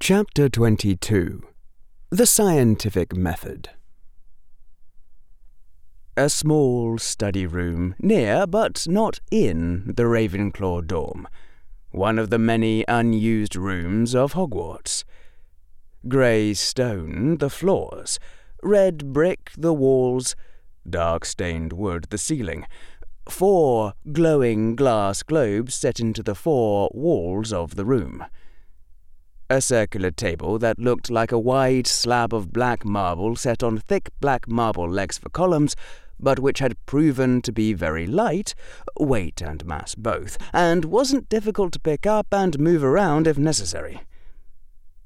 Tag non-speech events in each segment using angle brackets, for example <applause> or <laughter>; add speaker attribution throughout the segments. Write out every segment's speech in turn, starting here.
Speaker 1: Chapter 22 The Scientific Method. A small study room near, but not in, the Ravenclaw dorm, one of the many unused rooms of Hogwarts. Grey stone the floors, red brick the walls, dark stained wood the ceiling, four glowing glass globes set into the four walls of the room. A circular table that looked like a wide slab of black marble set on thick black marble legs for columns, but which had proven to be very light, weight and mass both, and wasn't difficult to pick up and move around if necessary.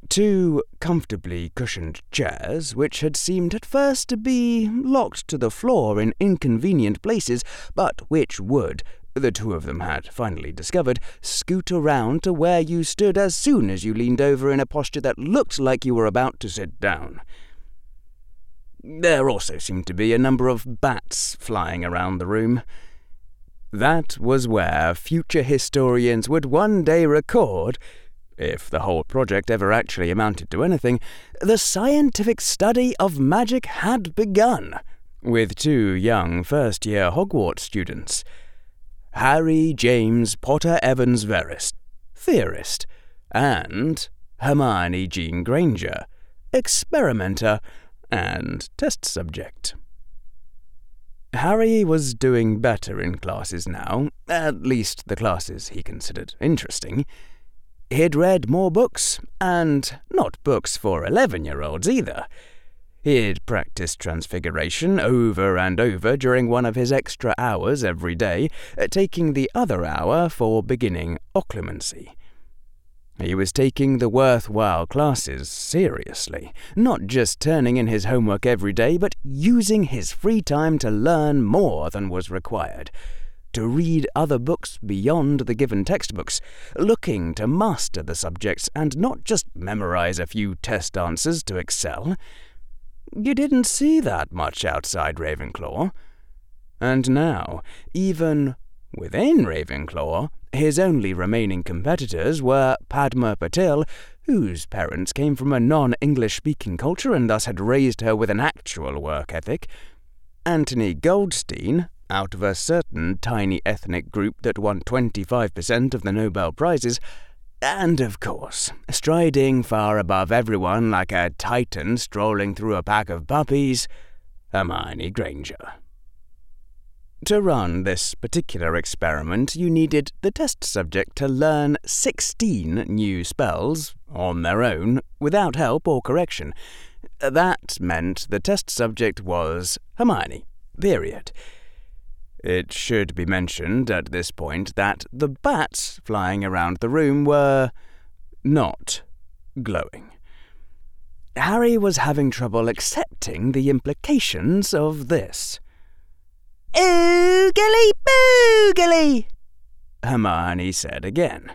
Speaker 1: Two comfortably cushioned chairs, which had seemed at first to be locked to the floor in inconvenient places, but which would, the two of them had finally discovered, scoot around to where you stood as soon as you leaned over in a posture that looked like you were about to sit down. There also seemed to be a number of bats flying around the room. That was where future historians would one day record, if the whole project ever actually amounted to anything, the scientific study of magic had begun, with two young first year Hogwarts students. Harry James Potter Evans Verres, theorist, and Hermione Jean Granger, experimenter and test subject. Harry was doing better in classes now, at least the classes he considered interesting. He'd read more books, and not books for eleven year olds either. He'd practiced transfiguration over and over during one of his extra hours every day, uh, taking the other hour for beginning occlumency. He was taking the worthwhile classes seriously, not just turning in his homework every day, but using his free time to learn more than was required, to read other books beyond the given textbooks, looking to master the subjects and not just memorize a few test answers to excel. You didn't see that much outside Ravenclaw. And now, even within Ravenclaw, his only remaining competitors were Padma Patil, whose parents came from a non English speaking culture and thus had raised her with an actual work ethic, Anthony Goldstein, out of a certain tiny ethnic group that won 25% of the Nobel Prizes, and of course, striding far above everyone like a titan strolling through a pack of puppies, Hermione Granger. To run this particular experiment, you needed the test subject to learn 16 new spells on their own without help or correction. That meant the test subject was Hermione, period. It should be mentioned at this point that the bats flying around the room were not glowing. Harry was having trouble accepting the implications of this.
Speaker 2: Oogly boogly,
Speaker 1: Hermione said again.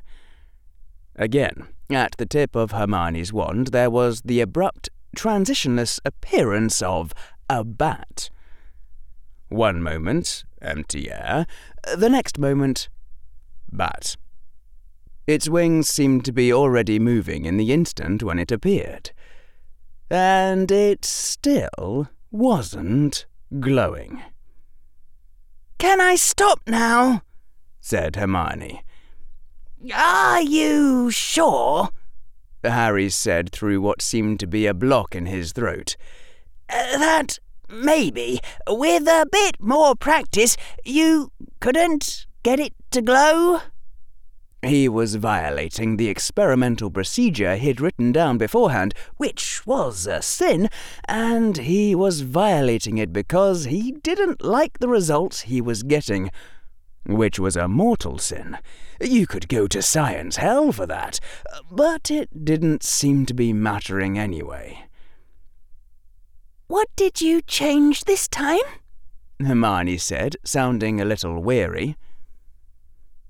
Speaker 1: Again, at the tip of Hermione's wand, there was the abrupt, transitionless appearance of a bat. One moment, empty air, the next moment, bat. Its wings seemed to be already moving in the instant when it appeared. And it still wasn't glowing.
Speaker 2: Can I stop now?
Speaker 1: said Hermione.
Speaker 2: Are you sure?
Speaker 1: Harry said through what seemed to be a block in his throat.
Speaker 2: That maybe, with a bit more practice, you couldn't get it to glow?
Speaker 1: He was violating the experimental procedure he'd written down beforehand, which was a sin, and he was violating it because he didn't like the results he was getting, which was a mortal sin. You could go to science hell for that, but it didn't seem to be mattering anyway.
Speaker 2: What did you change this time?
Speaker 1: Hermione said, sounding a little weary.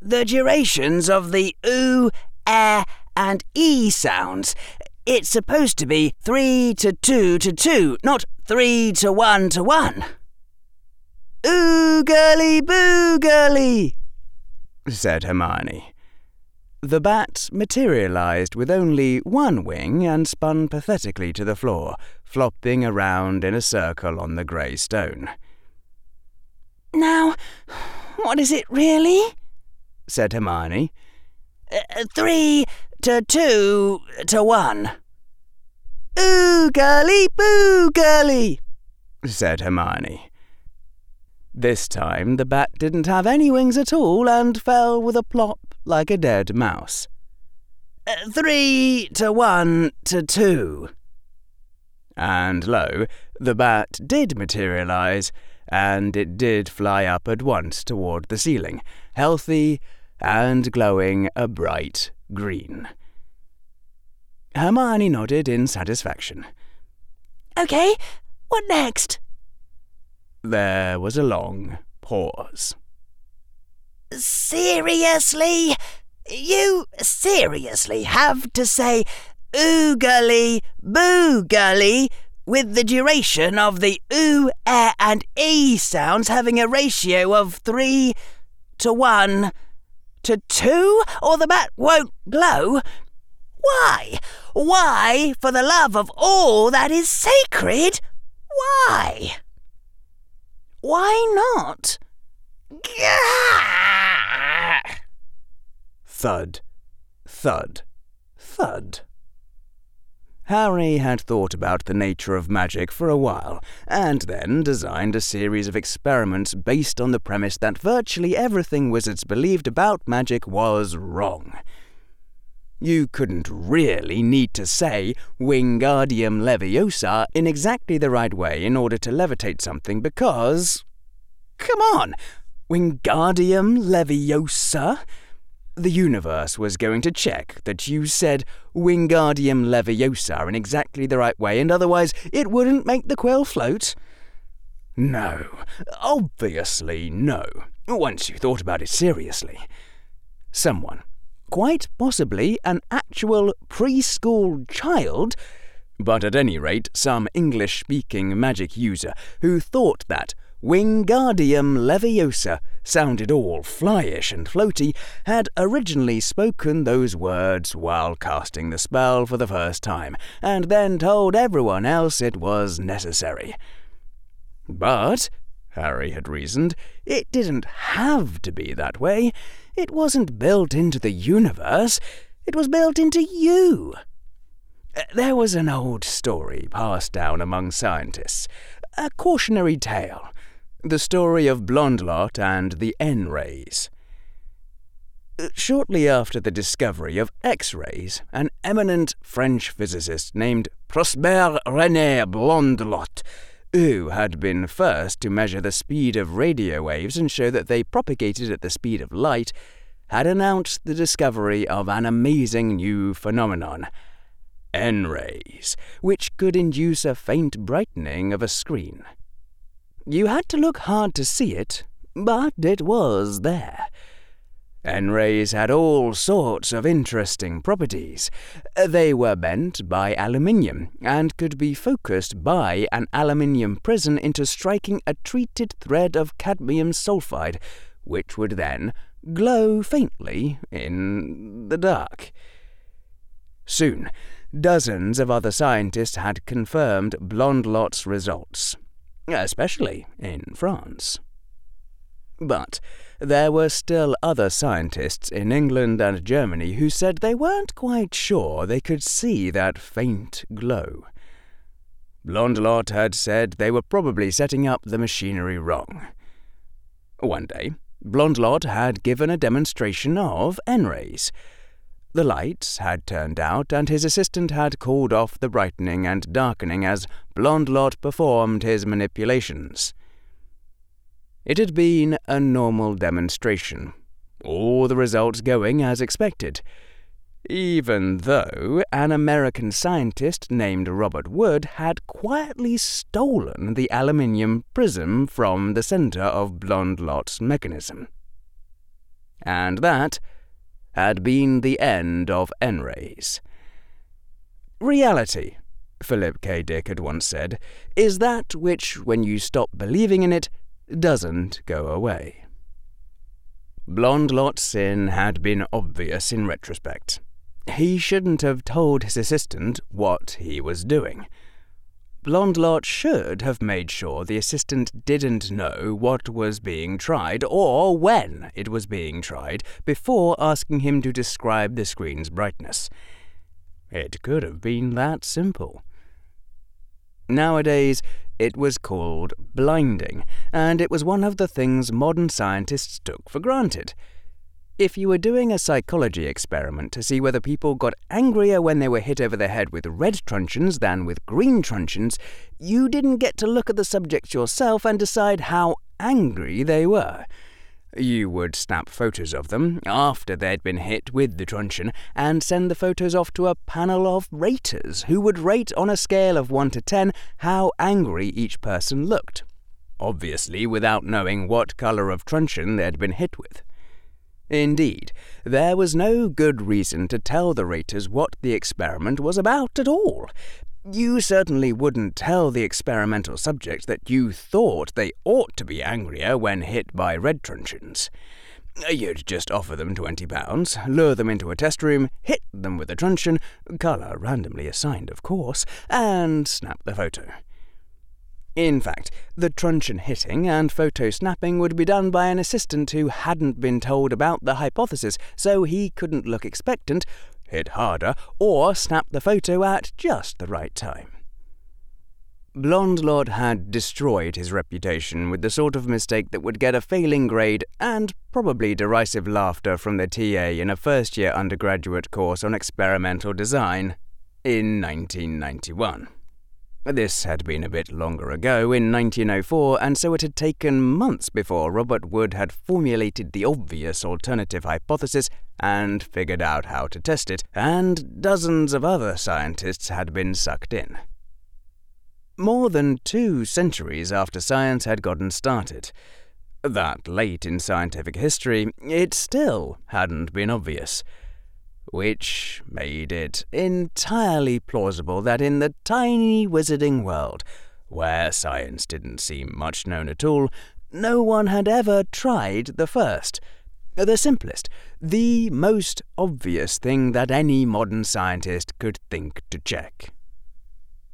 Speaker 2: The durations of the oo, eh, and e sounds. It's supposed to be three to two to two, not three to one to one. Oogly boogly,
Speaker 1: said Hermione. The bat materialized with only one wing and spun pathetically to the floor, flopping around in a circle on the grey stone.
Speaker 2: Now, what is it really?
Speaker 1: said Hermione.
Speaker 2: Uh, three to two to one. Ooh, girly, boo, girly,
Speaker 1: said Hermione. This time the bat didn't have any wings at all and fell with a plop like a dead mouse.
Speaker 2: Uh, three to one to two.
Speaker 1: And lo, the bat did materialize, and it did fly up at once toward the ceiling, healthy and glowing a bright green. Hermione nodded in satisfaction.
Speaker 2: OK, what next?
Speaker 1: There was a long pause.
Speaker 2: Seriously? You seriously have to say oogly boogly with the duration of the oo, eh, and e sounds having a ratio of three to one to two, or the bat won't glow? Why? Why, for the love of all that is sacred? Why? Why not?
Speaker 1: Thud, thud, thud. Harry had thought about the nature of magic for a while, and then designed a series of experiments based on the premise that virtually everything Wizards believed about magic was wrong. You couldn't really need to say Wingardium Leviosa in exactly the right way in order to levitate something because. Come on! Wingardium Leviosa? The universe was going to check that you said Wingardium Leviosa in exactly the right way, and otherwise it wouldn't make the quill float. No, obviously no, once you thought about it seriously. Someone, quite possibly an actual preschool child, but at any rate some English speaking magic user who thought that Wingardium Leviosa sounded all flyish and floaty, had originally spoken those words while casting the spell for the first time, and then told everyone else it was necessary. But, Harry had reasoned, it didn't have to be that way. It wasn't built into the universe, it was built into you. There was an old story passed down among scientists, a cautionary tale the story of Blondlot and the N-rays. Shortly after the discovery of X-rays, an eminent French physicist named Prosper René Blondlot, who had been first to measure the speed of radio waves and show that they propagated at the speed of light, had announced the discovery of an amazing new phenomenon, N-rays, which could induce a faint brightening of a screen. You had to look hard to see it, but it was there. N-rays had all sorts of interesting properties. They were bent by aluminium and could be focused by an aluminium prism into striking a treated thread of cadmium sulfide, which would then glow faintly in the dark. Soon, dozens of other scientists had confirmed Blondlot's results especially in France. But there were still other scientists in England and Germany who said they weren't quite sure they could see that faint glow. Blondlot had said they were probably setting up the machinery wrong. One day, Blondlot had given a demonstration of N-rays, the lights had turned out, and his assistant had called off the brightening and darkening as Blondlot performed his manipulations. It had been a normal demonstration, all the results going as expected, even though an American scientist named Robert Wood had quietly stolen the aluminium prism from the center of Blondlot's mechanism. And that had been the end of N-rays. Reality, Philip K. Dick had once said, is that which, when you stop believing in it, doesn't go away. Blondlot's sin had been obvious in retrospect. He shouldn't have told his assistant what he was doing. Blondlot should have made sure the assistant didn't know what was being tried or when it was being tried before asking him to describe the screen's brightness. It could have been that simple. Nowadays, it was called blinding, and it was one of the things modern scientists took for granted. If you were doing a psychology experiment to see whether people got angrier when they were hit over the head with red truncheons than with green truncheons, you didn't get to look at the subjects yourself and decide how angry they were. You would snap photos of them after they'd been hit with the truncheon and send the photos off to a panel of raters who would rate on a scale of 1 to 10 how angry each person looked, obviously without knowing what colour of truncheon they'd been hit with. Indeed, there was no good reason to tell the raters what the experiment was about at all, you certainly wouldn't tell the experimental subject that you thought they ought to be angrier when hit by red truncheons. You'd just offer them twenty pounds, lure them into a test room, hit them with a truncheon, colour randomly assigned, of course, and snap the photo. In fact, the truncheon hitting and photo snapping would be done by an assistant who hadn't been told about the hypothesis, so he couldn't look expectant hit harder, or snap the photo at just the right time. Blondlot had destroyed his reputation with the sort of mistake that would get a failing grade and probably derisive laughter from the TA in a first year undergraduate course on experimental design in 1991. This had been a bit longer ago, in 1904, and so it had taken months before Robert Wood had formulated the obvious alternative hypothesis and figured out how to test it, and dozens of other scientists had been sucked in. More than two centuries after science had gotten started, that late in scientific history, it still hadn't been obvious which made it entirely plausible that in the tiny wizarding world, where science didn't seem much known at all, no one had ever tried the first, the simplest, the most obvious thing that any modern scientist could think to check.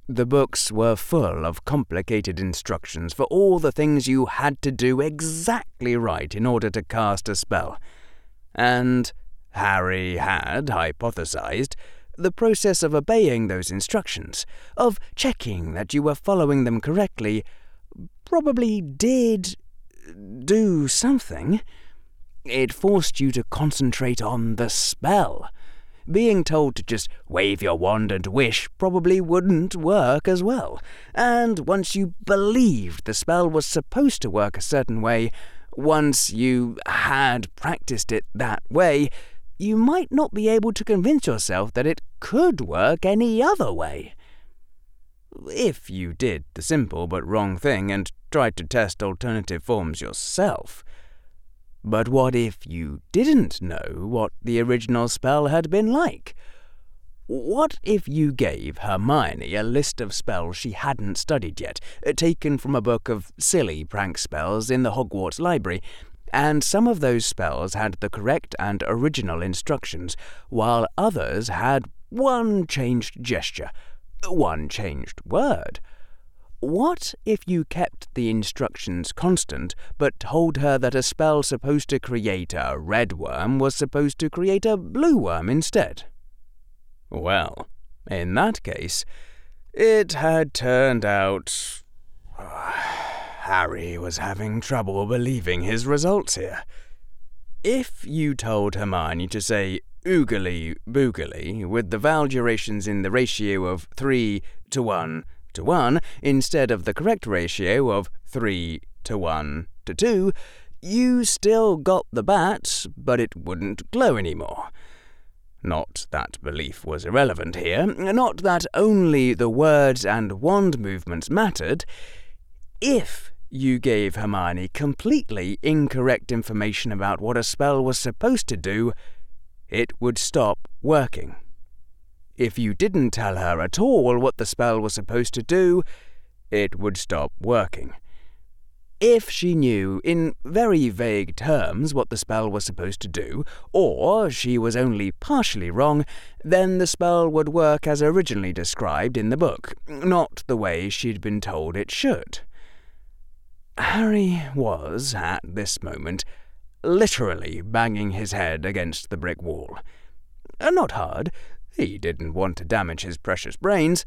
Speaker 1: The books were full of complicated instructions for all the things you had to do exactly right in order to cast a spell. And Harry had hypothesized the process of obeying those instructions, of checking that you were following them correctly, probably did do something. It forced you to concentrate on the spell. Being told to just wave your wand and wish probably wouldn't work as well. And once you believed the spell was supposed to work a certain way, once you had practiced it that way, you might not be able to convince yourself that it could work any other way. If you did the simple but wrong thing and tried to test alternative forms yourself. But what if you didn't know what the original spell had been like? What if you gave Hermione a list of spells she hadn't studied yet, taken from a book of silly prank spells in the Hogwarts library, and some of those spells had the correct and original instructions, while others had one changed gesture, one changed word. What if you kept the instructions constant, but told her that a spell supposed to create a red worm was supposed to create a blue worm instead? Well, in that case, it had turned out. <sighs> Uh, Harry was having trouble believing his results here. If you told Hermione to say oogly boogly with the vowel durations in the ratio of 3 to 1 to 1 instead of the correct ratio of 3 to 1 to 2, you still got the bat, but it wouldn't glow anymore. Not that belief was irrelevant here, not that only the words and wand movements mattered. If you gave Hermione completely incorrect information about what a spell was supposed to do, it would stop working. If you didn't tell her at all what the spell was supposed to do, it would stop working. If she knew in very vague terms what the spell was supposed to do, or she was only partially wrong, then the spell would work as originally described in the book, not the way she'd been told it should. Harry was, at this moment, literally banging his head against the brick wall. Uh, not hard, he didn't want to damage his precious brains,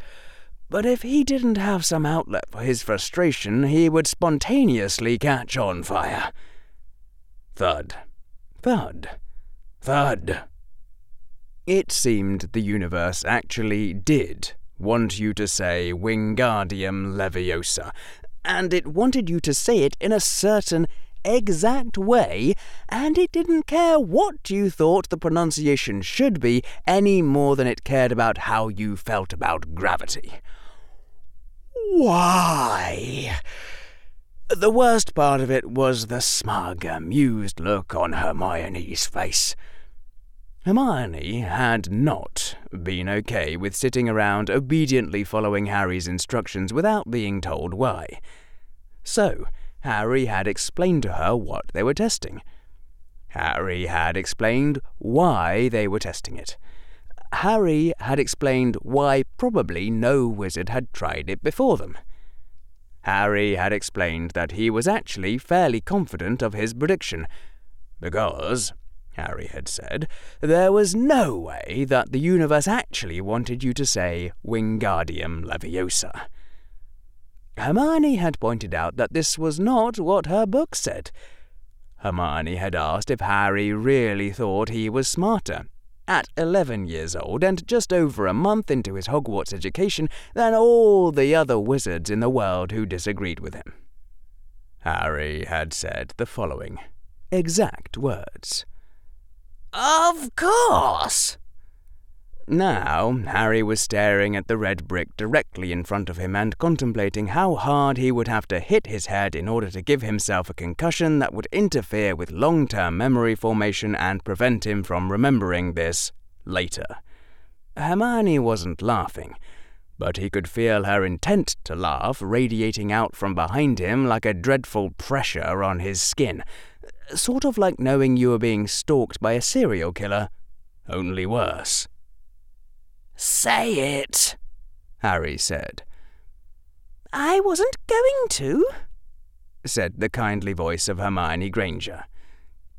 Speaker 1: but if he didn't have some outlet for his frustration, he would spontaneously catch on fire. Thud, thud, thud. It seemed the universe actually did want you to say Wingardium Leviosa, and it wanted you to say it in a certain exact way, and it didn't care what you thought the pronunciation should be any more than it cared about how you felt about gravity. Why? The worst part of it was the smug, amused look on Hermione's face. Hermione had not been okay with sitting around obediently following Harry's instructions without being told why. So, Harry had explained to her what they were testing. Harry had explained why they were testing it. Harry had explained why probably no wizard had tried it before them. Harry had explained that he was actually fairly confident of his prediction, because, Harry had said, there was no way that the universe actually wanted you to say Wingardium Leviosa. Hermione had pointed out that this was not what her book said. Hermione had asked if Harry really thought he was smarter, at 11 years old and just over a month into his Hogwarts education than all the other wizards in the world who disagreed with him. Harry had said the following exact words
Speaker 2: Of course!
Speaker 1: Now, Harry was staring at the red brick directly in front of him and contemplating how hard he would have to hit his head in order to give himself a concussion that would interfere with long term memory formation and prevent him from remembering this later. Hermione wasn't laughing, but he could feel her intent to laugh radiating out from behind him like a dreadful pressure on his skin, sort of like knowing you were being stalked by a serial killer, only worse.
Speaker 2: Say it,
Speaker 1: Harry said.
Speaker 2: I wasn't going to,
Speaker 1: said the kindly voice of Hermione Granger.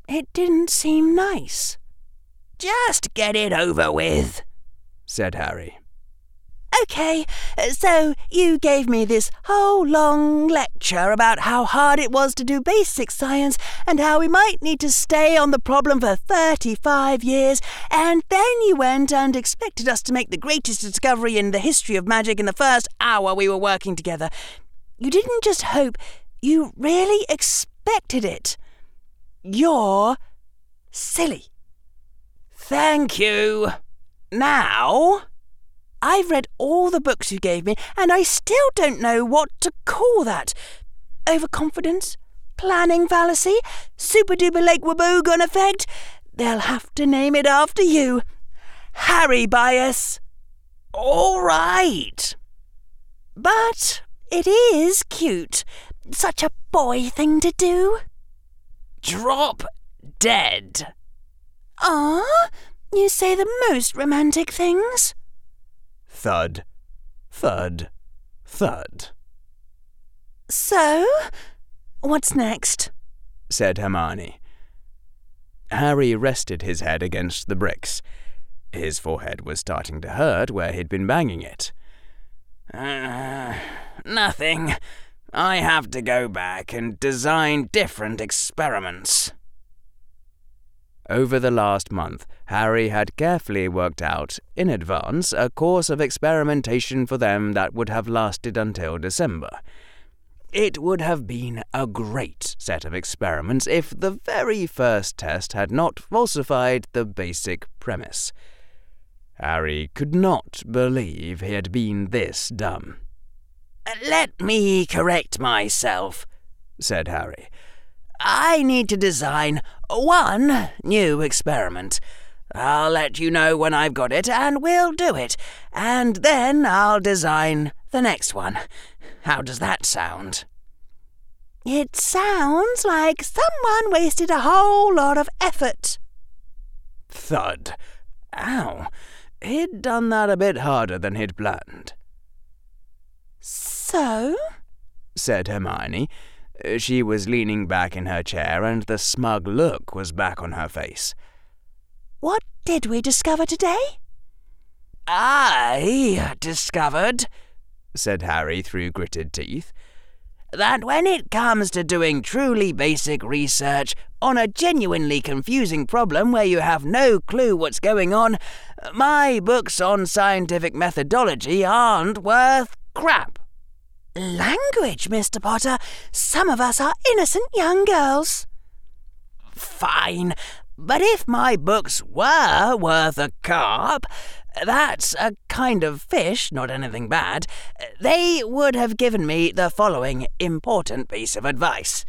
Speaker 2: It didn't seem nice. Just get it over with,
Speaker 1: said Harry.
Speaker 2: Okay, uh, so you gave me this whole long lecture about how hard it was to do basic science and how we might need to stay on the problem for 35 years, and then you went and expected us to make the greatest discovery in the history of magic in the first hour we were working together. You didn't just hope, you really expected it. You're silly. Thank you. Now. I've read all the books you gave me, and I still don't know what to call that. Overconfidence? Planning fallacy? Super duper Lake Wobegon effect? They'll have to name it after you. Harry bias. All right. But it is cute. Such a boy thing to do. Drop dead. Ah, you say the most romantic things.
Speaker 1: Thud, thud, thud.
Speaker 2: So, what's next?
Speaker 1: said Hermione. Harry rested his head against the bricks. His forehead was starting to hurt where he'd been banging it.
Speaker 2: Uh, nothing. I have to go back and design different experiments.
Speaker 1: Over the last month, Harry had carefully worked out, in advance, a course of experimentation for them that would have lasted until December. It would have been a great set of experiments if the very first test had not falsified the basic premise. Harry could not believe he had been this dumb.
Speaker 2: Let me correct myself, said Harry. I need to design one new experiment. I'll let you know when I've got it, and we'll do it. And then I'll design the next one. How does that sound? It sounds like someone wasted a whole lot of effort.
Speaker 1: Thud. Ow. He'd done that a bit harder than he'd planned.
Speaker 2: So?
Speaker 1: said Hermione. She was leaning back in her chair, and the smug look was back on her face.
Speaker 2: What did we discover today?
Speaker 3: I discovered, said Harry through gritted teeth, that when it comes to doing truly basic research on a genuinely confusing problem where you have no clue what's going on, my books on scientific methodology aren't worth crap.
Speaker 2: Language, Mr. Potter. Some of us are innocent young girls.
Speaker 3: Fine, but if my books were worth a carp, that's a kind of fish, not anything bad. They would have given me the following important piece of advice.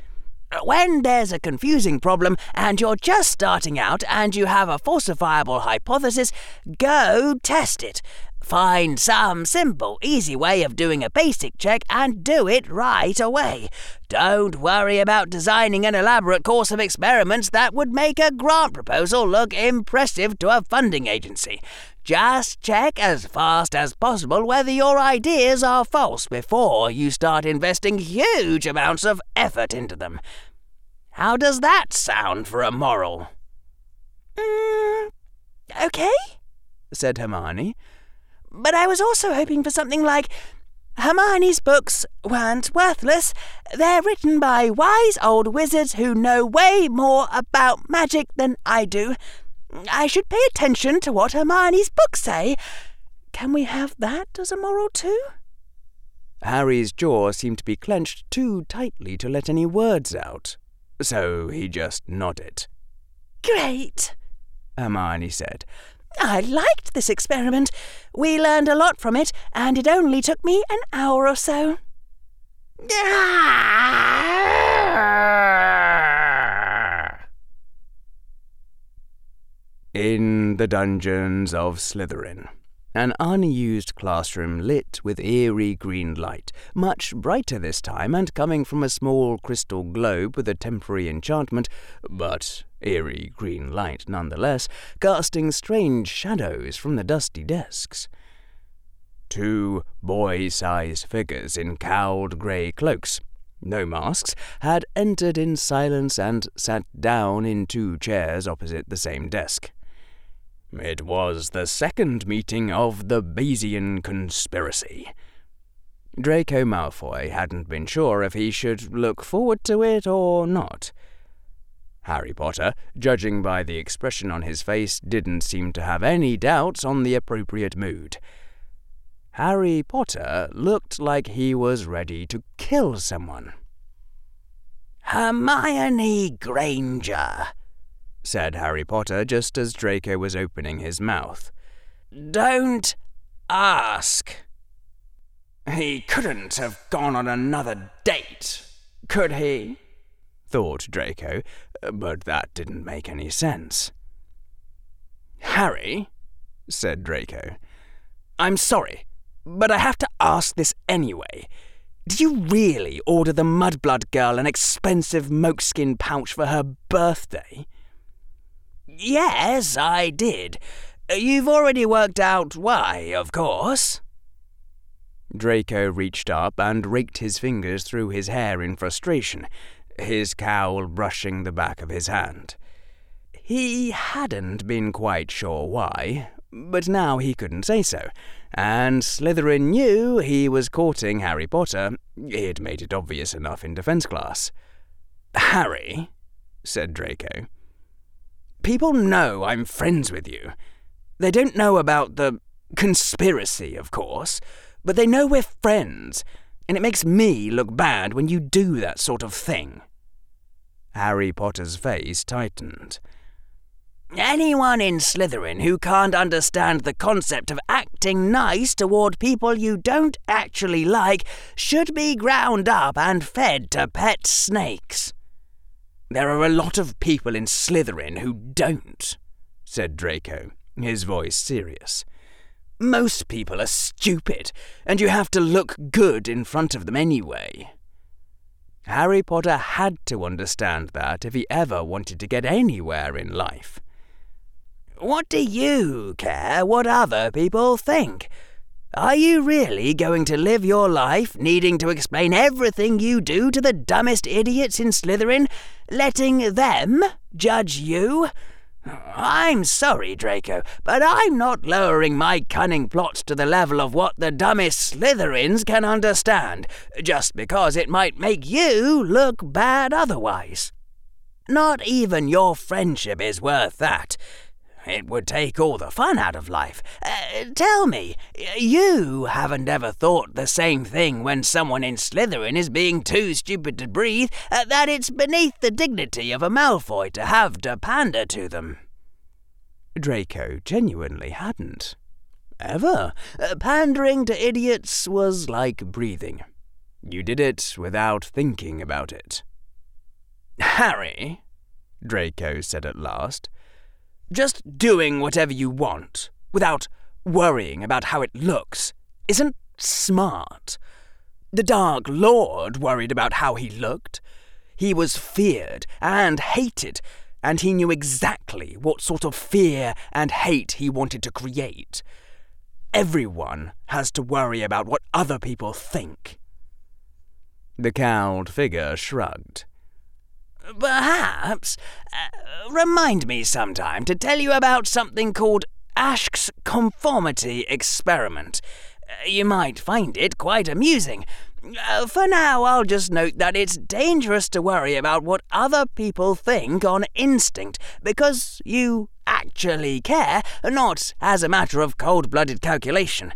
Speaker 3: When there's a confusing problem and you're just starting out and you have a falsifiable hypothesis, go test it. Find some simple, easy way of doing a basic check and do it right away. Don't worry about designing an elaborate course of experiments that would make a grant proposal look impressive to a funding agency. Just check as fast as possible whether your ideas are false before you start investing huge amounts of effort into them. How does that sound for a moral?
Speaker 2: Mm, okay, said Hermione. But I was also hoping for something like Hermione's books weren't worthless. They're written by wise old wizards who know way more about magic than I do. I should pay attention to what Hermione's books say. Can we have that as a moral too?
Speaker 1: Harry's jaw seemed to be clenched too tightly to let any words out, so he just nodded.
Speaker 2: Great,
Speaker 1: Hermione said.
Speaker 2: I liked this experiment. We learned a lot from it, and it only took me an hour or so.
Speaker 1: In the dungeons of Slytherin, an unused classroom lit with eerie green light, much brighter this time and coming from a small crystal globe with a temporary enchantment, but eerie green light nonetheless, casting strange shadows from the dusty desks. Two boy sized figures in cowled grey cloaks, no masks, had entered in silence and sat down in two chairs opposite the same desk. It was the second meeting of the Bayesian conspiracy. Draco Malfoy hadn't been sure if he should look forward to it or not. Harry Potter, judging by the expression on his face, didn't seem to have any doubts on the appropriate mood. Harry Potter looked like he was ready to kill someone.
Speaker 3: Hermione Granger, said Harry Potter just as Draco was opening his mouth. Don't ask.
Speaker 1: He couldn't have gone on another date, could he? thought Draco, but that didn't make any sense. Harry, said Draco, I'm sorry, but I have to ask this anyway. Did you really order the Mudblood girl an expensive mokeskin pouch for her birthday?
Speaker 3: Yes, I did. You've already worked out why, of course.
Speaker 1: Draco reached up and raked his fingers through his hair in frustration, his cowl brushing the back of his hand. He hadn't been quite sure why, but now he couldn't say so, and Slytherin knew he was courting Harry Potter. He'd made it obvious enough in defense class. Harry, said Draco, People know I'm friends with you. They don't know about the conspiracy, of course, but they know we're friends, and it makes me look bad when you do that sort of thing. Harry Potter's face tightened.
Speaker 3: Anyone in Slytherin who can't understand the concept of acting nice toward people you don't actually like should be ground up and fed to pet snakes.
Speaker 1: There are a lot of people in Slytherin who don't, said Draco, his voice serious. Most people are stupid, and you have to look good in front of them anyway. Harry Potter had to understand that if he ever wanted to get anywhere in life.
Speaker 3: What do you care what other people think? Are you really going to live your life needing to explain everything you do to the dumbest idiots in Slytherin, letting them judge you? I'm sorry, Draco, but I'm not lowering my cunning plots to the level of what the dumbest Slytherins can understand, just because it might make you look bad otherwise. Not even your friendship is worth that. It would take all the fun out of life. Uh, tell me, you haven't ever thought the same thing when someone in Slytherin is being too stupid to breathe, uh, that it's beneath the dignity of a Malfoy to have to pander to them.
Speaker 1: Draco genuinely hadn't. Ever. Uh, pandering to idiots was like breathing. You did it without thinking about it.
Speaker 2: Harry, Draco said at last, just doing whatever you want, without worrying about how it looks, isn't smart. The Dark Lord worried about how he looked. He was feared and hated, and he knew exactly what sort of fear and hate he wanted to create. Everyone has to worry about what other people think.
Speaker 1: The cowled figure shrugged.
Speaker 3: Perhaps. Uh, remind me sometime to tell you about something called Asch's conformity experiment. Uh, you might find it quite amusing. Uh, for now, I'll just note that it's dangerous to worry about what other people think on instinct, because you actually care, not as a matter of cold blooded calculation.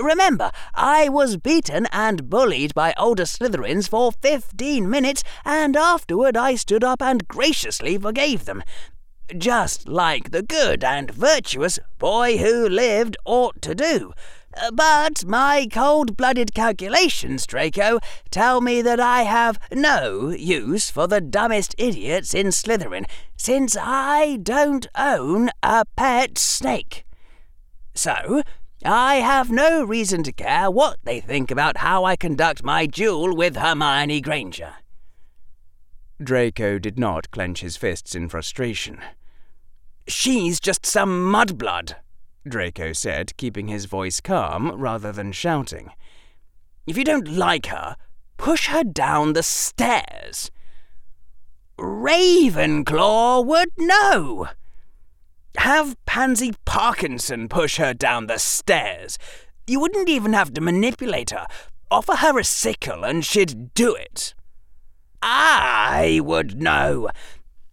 Speaker 3: Remember, I was beaten and bullied by older Slytherins for fifteen minutes, and afterward I stood up and graciously forgave them. Just like the good and virtuous boy who lived ought to do. But my cold blooded calculations, Draco, tell me that I have no use for the dumbest idiots in Slytherin, since I don't own a pet snake. So, I have no reason to care what they think about how I conduct my duel with Hermione Granger.
Speaker 1: Draco did not clench his fists in frustration.
Speaker 2: She's just some mudblood, Draco said, keeping his voice calm rather than shouting. If you don't like her, push her down the stairs. Ravenclaw would know. Have Pansy Parkinson push her down the stairs. You wouldn't even have to manipulate her. Offer her a sickle and she'd do it. I would know.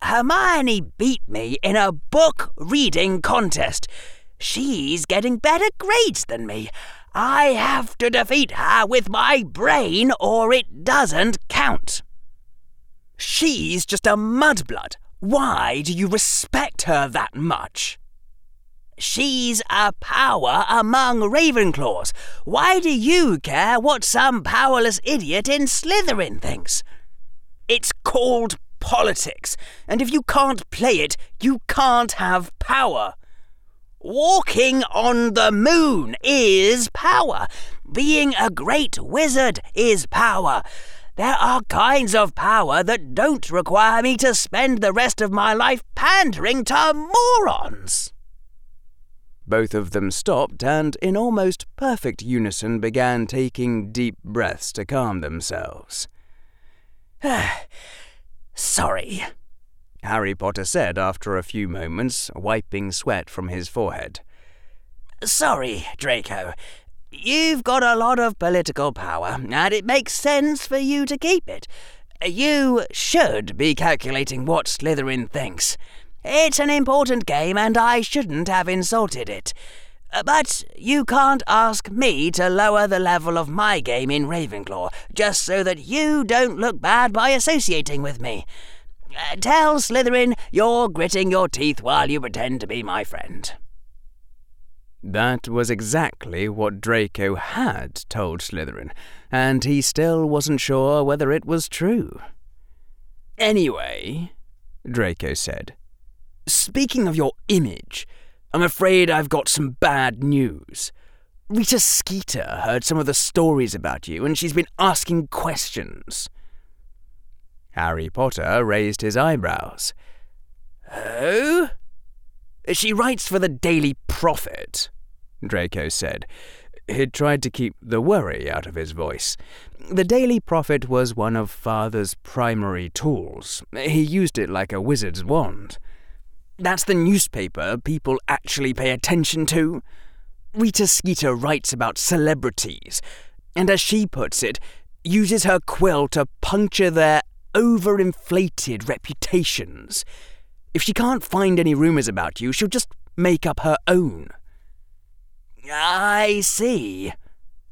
Speaker 2: Hermione beat me in a book reading contest. She's getting better grades than me. I have to defeat her with my brain or it doesn't count. She's just a mudblood. Why do you respect her that much? She's a power among Ravenclaws. Why do you care what some powerless idiot in Slytherin thinks? It's called politics, and if you can't play it, you can't have power. Walking on the moon is power. Being a great wizard is power. There are kinds of power that don't require me to spend the rest of my life pandering to morons.
Speaker 1: Both of them stopped and, in almost perfect unison, began taking deep breaths to calm themselves. <sighs>
Speaker 2: Sorry, Harry Potter said after a few moments, wiping sweat from his forehead. Sorry, Draco. You've got a lot of political power, and it makes sense for you to keep it. You should be calculating what Slytherin thinks. It's an important game, and I shouldn't have insulted it. But you can't ask me to lower the level of my game in Ravenclaw, just so that you don't look bad by associating with me. Uh, tell Slytherin you're gritting your teeth while you pretend to be my friend.
Speaker 1: That was exactly what Draco had told Slytherin, and he still wasn't sure whether it was true.
Speaker 2: Anyway, Draco said, speaking of your image, I'm afraid I've got some bad news. Rita Skeeter heard some of the stories about you, and she's been asking questions.
Speaker 1: Harry Potter raised his eyebrows.
Speaker 2: Oh?
Speaker 1: She writes for the Daily Prophet, Draco said. He'd tried to keep the worry out of his voice. The Daily Prophet was one of Father's primary tools. He used it like a wizard's wand. That's the newspaper people actually pay attention to. Rita Skeeter writes about celebrities, and as she puts it, uses her quill to puncture their overinflated reputations. If she can't find any rumours about you, she'll just make up her own.
Speaker 2: I see,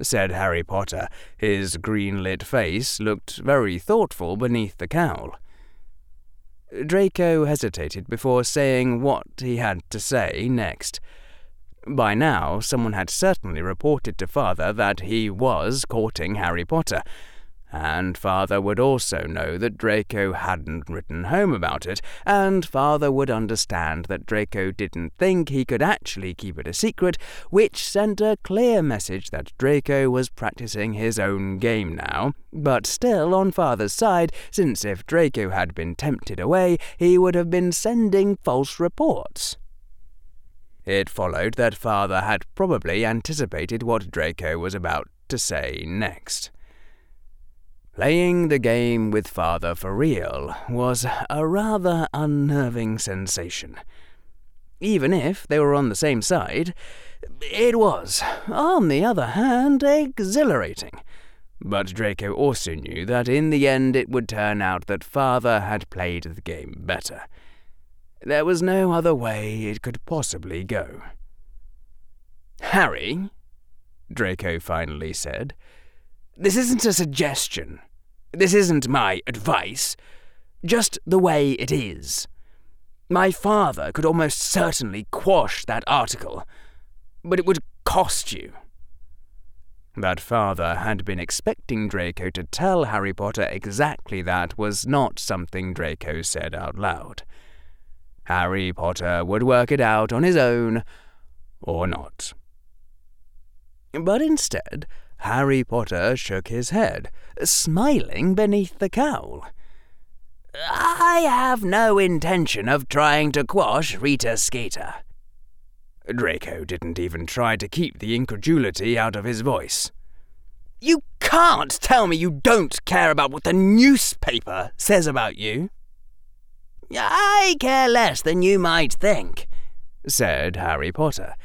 Speaker 1: said Harry Potter. His green lit face looked very thoughtful beneath the cowl. Draco hesitated before saying what he had to say next. By now, someone had certainly reported to Father that he was courting Harry Potter, and Father would also know that Draco hadn't written home about it, and Father would understand that Draco didn't think he could actually keep it a secret, which sent a clear message that Draco was practicing his own game now, but still on Father's side, since if Draco had been tempted away, he would have been sending false reports. It followed that Father had probably anticipated what Draco was about to say next. Playing the game with father for real was a rather unnerving sensation. Even if they were on the same side, it was, on the other hand, exhilarating. But Draco also knew that in the end it would turn out that father had played the game better. There was no other way it could possibly go. Harry, Draco finally said, this isn't a suggestion. This isn't my advice. Just the way it is. My father could almost certainly quash that article, but it would cost you. That father had been expecting Draco to tell Harry Potter exactly that was not something Draco said out loud. Harry Potter would work it out on his own, or not. But instead, Harry Potter shook his head, smiling beneath the cowl.
Speaker 2: I have no intention of trying to quash Rita Skeeter.
Speaker 1: Draco didn't even try to keep the incredulity out of his voice.
Speaker 2: You can't tell me you don't care about what the newspaper says about you. I care less than you might think, said Harry Potter.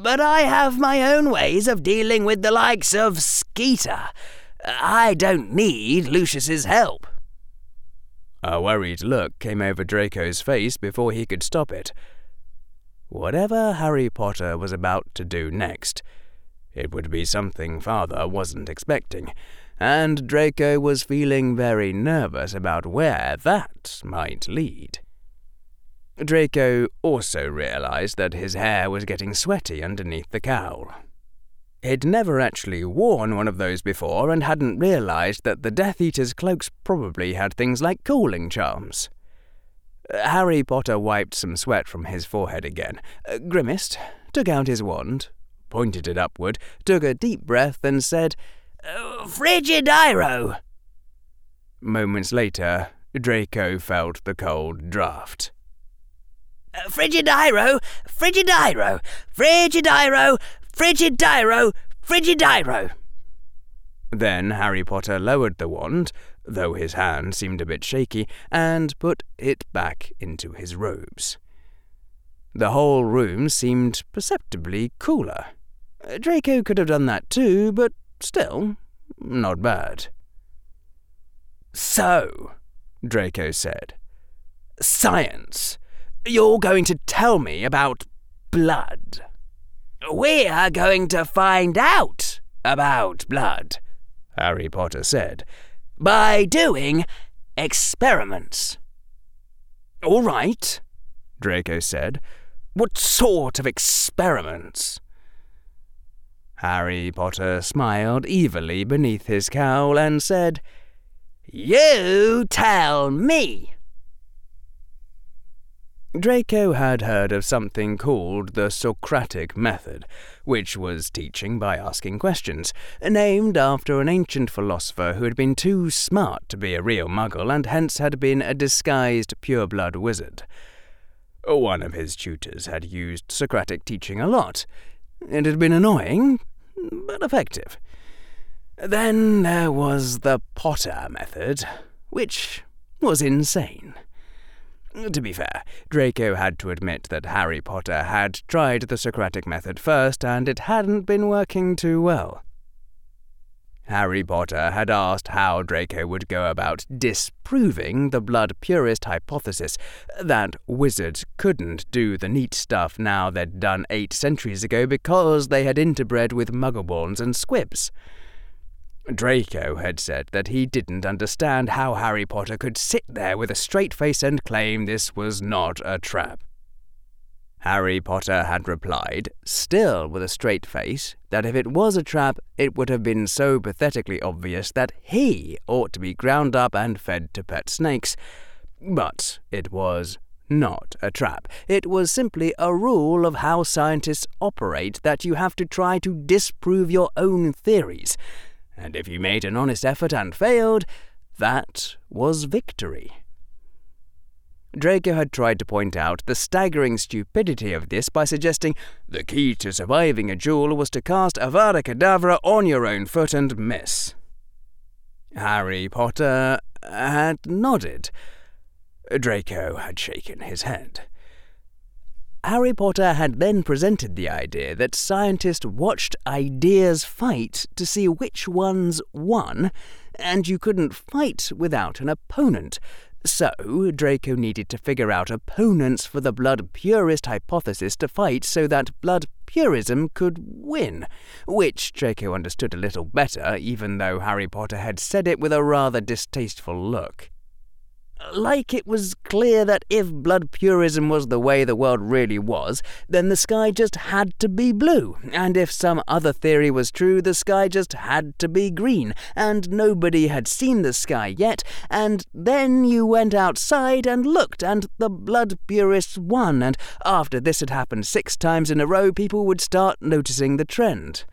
Speaker 2: But I have my own ways of dealing with the likes of Skeeter. I don't need Lucius's help.
Speaker 1: A worried look came over Draco's face before he could stop it. Whatever Harry Potter was about to do next, it would be something Father wasn't expecting, and Draco was feeling very nervous about where that might lead. Draco also realized that his hair was getting sweaty underneath the cowl. He'd never actually worn one of those before and hadn't realized that the Death Eater's cloaks probably had things like cooling charms. Harry Potter wiped some sweat from his forehead again, grimaced, took out his wand, pointed it upward, took a deep breath, and said,
Speaker 2: Frigideiro!
Speaker 1: Moments later, Draco felt the cold draught.
Speaker 2: Frigideiro, Frigideiro, Frigideiro, Frigideiro, Frigideiro.
Speaker 1: Then Harry Potter lowered the wand, though his hand seemed a bit shaky, and put it back into his robes. The whole room seemed perceptibly cooler. Draco could have done that too, but still, not bad.
Speaker 2: So, Draco said, science. You're going to tell me about blood. We are going to find out about blood, Harry Potter said, by doing experiments.
Speaker 1: All right, Draco said. What sort of experiments? Harry Potter smiled evilly beneath his cowl and said,
Speaker 2: You tell me.
Speaker 1: Draco had heard of something called the Socratic method, which was teaching by asking questions, named after an ancient philosopher who had been too smart to be a real muggle and hence had been a disguised pureblood wizard. One of his tutors had used Socratic teaching a lot. It had been annoying, but effective. Then there was the Potter method, which was insane. To be fair, Draco had to admit that Harry Potter had tried the Socratic method first and it hadn't been working too well. Harry Potter had asked how Draco would go about disproving the blood purist hypothesis that wizards couldn't do the neat stuff now they'd done eight centuries ago because they had interbred with muggleborns and squibs. Draco had said that he didn't understand how Harry Potter could sit there with a straight face and claim this was not a trap. Harry Potter had replied, still with a straight face, that if it was a trap, it would have been so pathetically obvious that he ought to be ground up and fed to pet snakes. But it was not a trap. It was simply a rule of how scientists operate that you have to try to disprove your own theories and if you made an honest effort and failed, that was victory. Draco had tried to point out the staggering stupidity of this by suggesting the key to surviving a duel was to cast Avada Kedavra on your own foot and miss. Harry Potter had nodded. Draco had shaken his head. Harry Potter had then presented the idea that scientists watched ideas fight to see which ones won, and you couldn't fight without an opponent. So, Draco needed to figure out opponents for the blood purist hypothesis to fight so that blood purism could win, which Draco understood a little better, even though Harry Potter had said it with a rather distasteful look like it was clear that if blood purism was the way the world really was, then the sky just had to be blue, and if some other theory was true, the sky just had to be green, and nobody had seen the sky yet, and then you went outside and looked, and the blood purists won, and after this had happened six times in a row, people would start noticing the trend.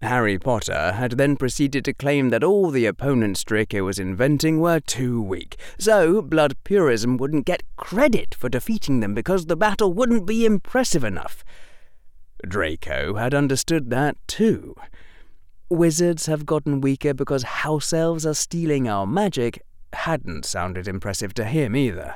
Speaker 1: Harry Potter had then proceeded to claim that all the opponents Draco was inventing were too weak, so blood purism wouldn't get credit for defeating them because the battle wouldn't be impressive enough. Draco had understood that too. Wizards have gotten weaker because house elves are stealing our magic hadn't sounded impressive to him either.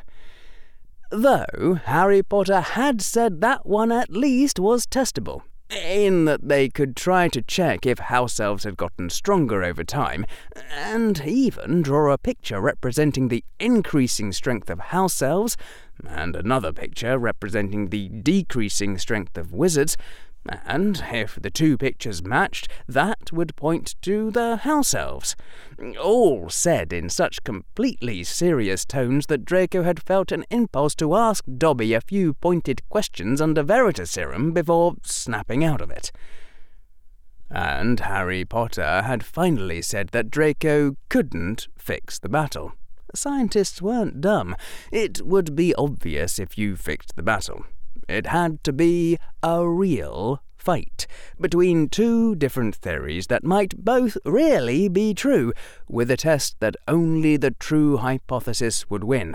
Speaker 1: Though Harry Potter had said that one at least was testable, in that they could try to check if house elves had gotten stronger over time, and even draw a picture representing the increasing strength of house elves, and another picture representing the decreasing strength of wizards, and if the two pictures matched, that would point to the house elves. All said in such completely serious tones that Draco had felt an impulse to ask Dobby a few pointed questions under Veritaserum before snapping out of it. And Harry Potter had finally said that Draco couldn't fix the battle. Scientists weren't dumb. It would be obvious if you fixed the battle. It had to be a real fight between two different theories that might both really be true, with a test that only the true hypothesis would win.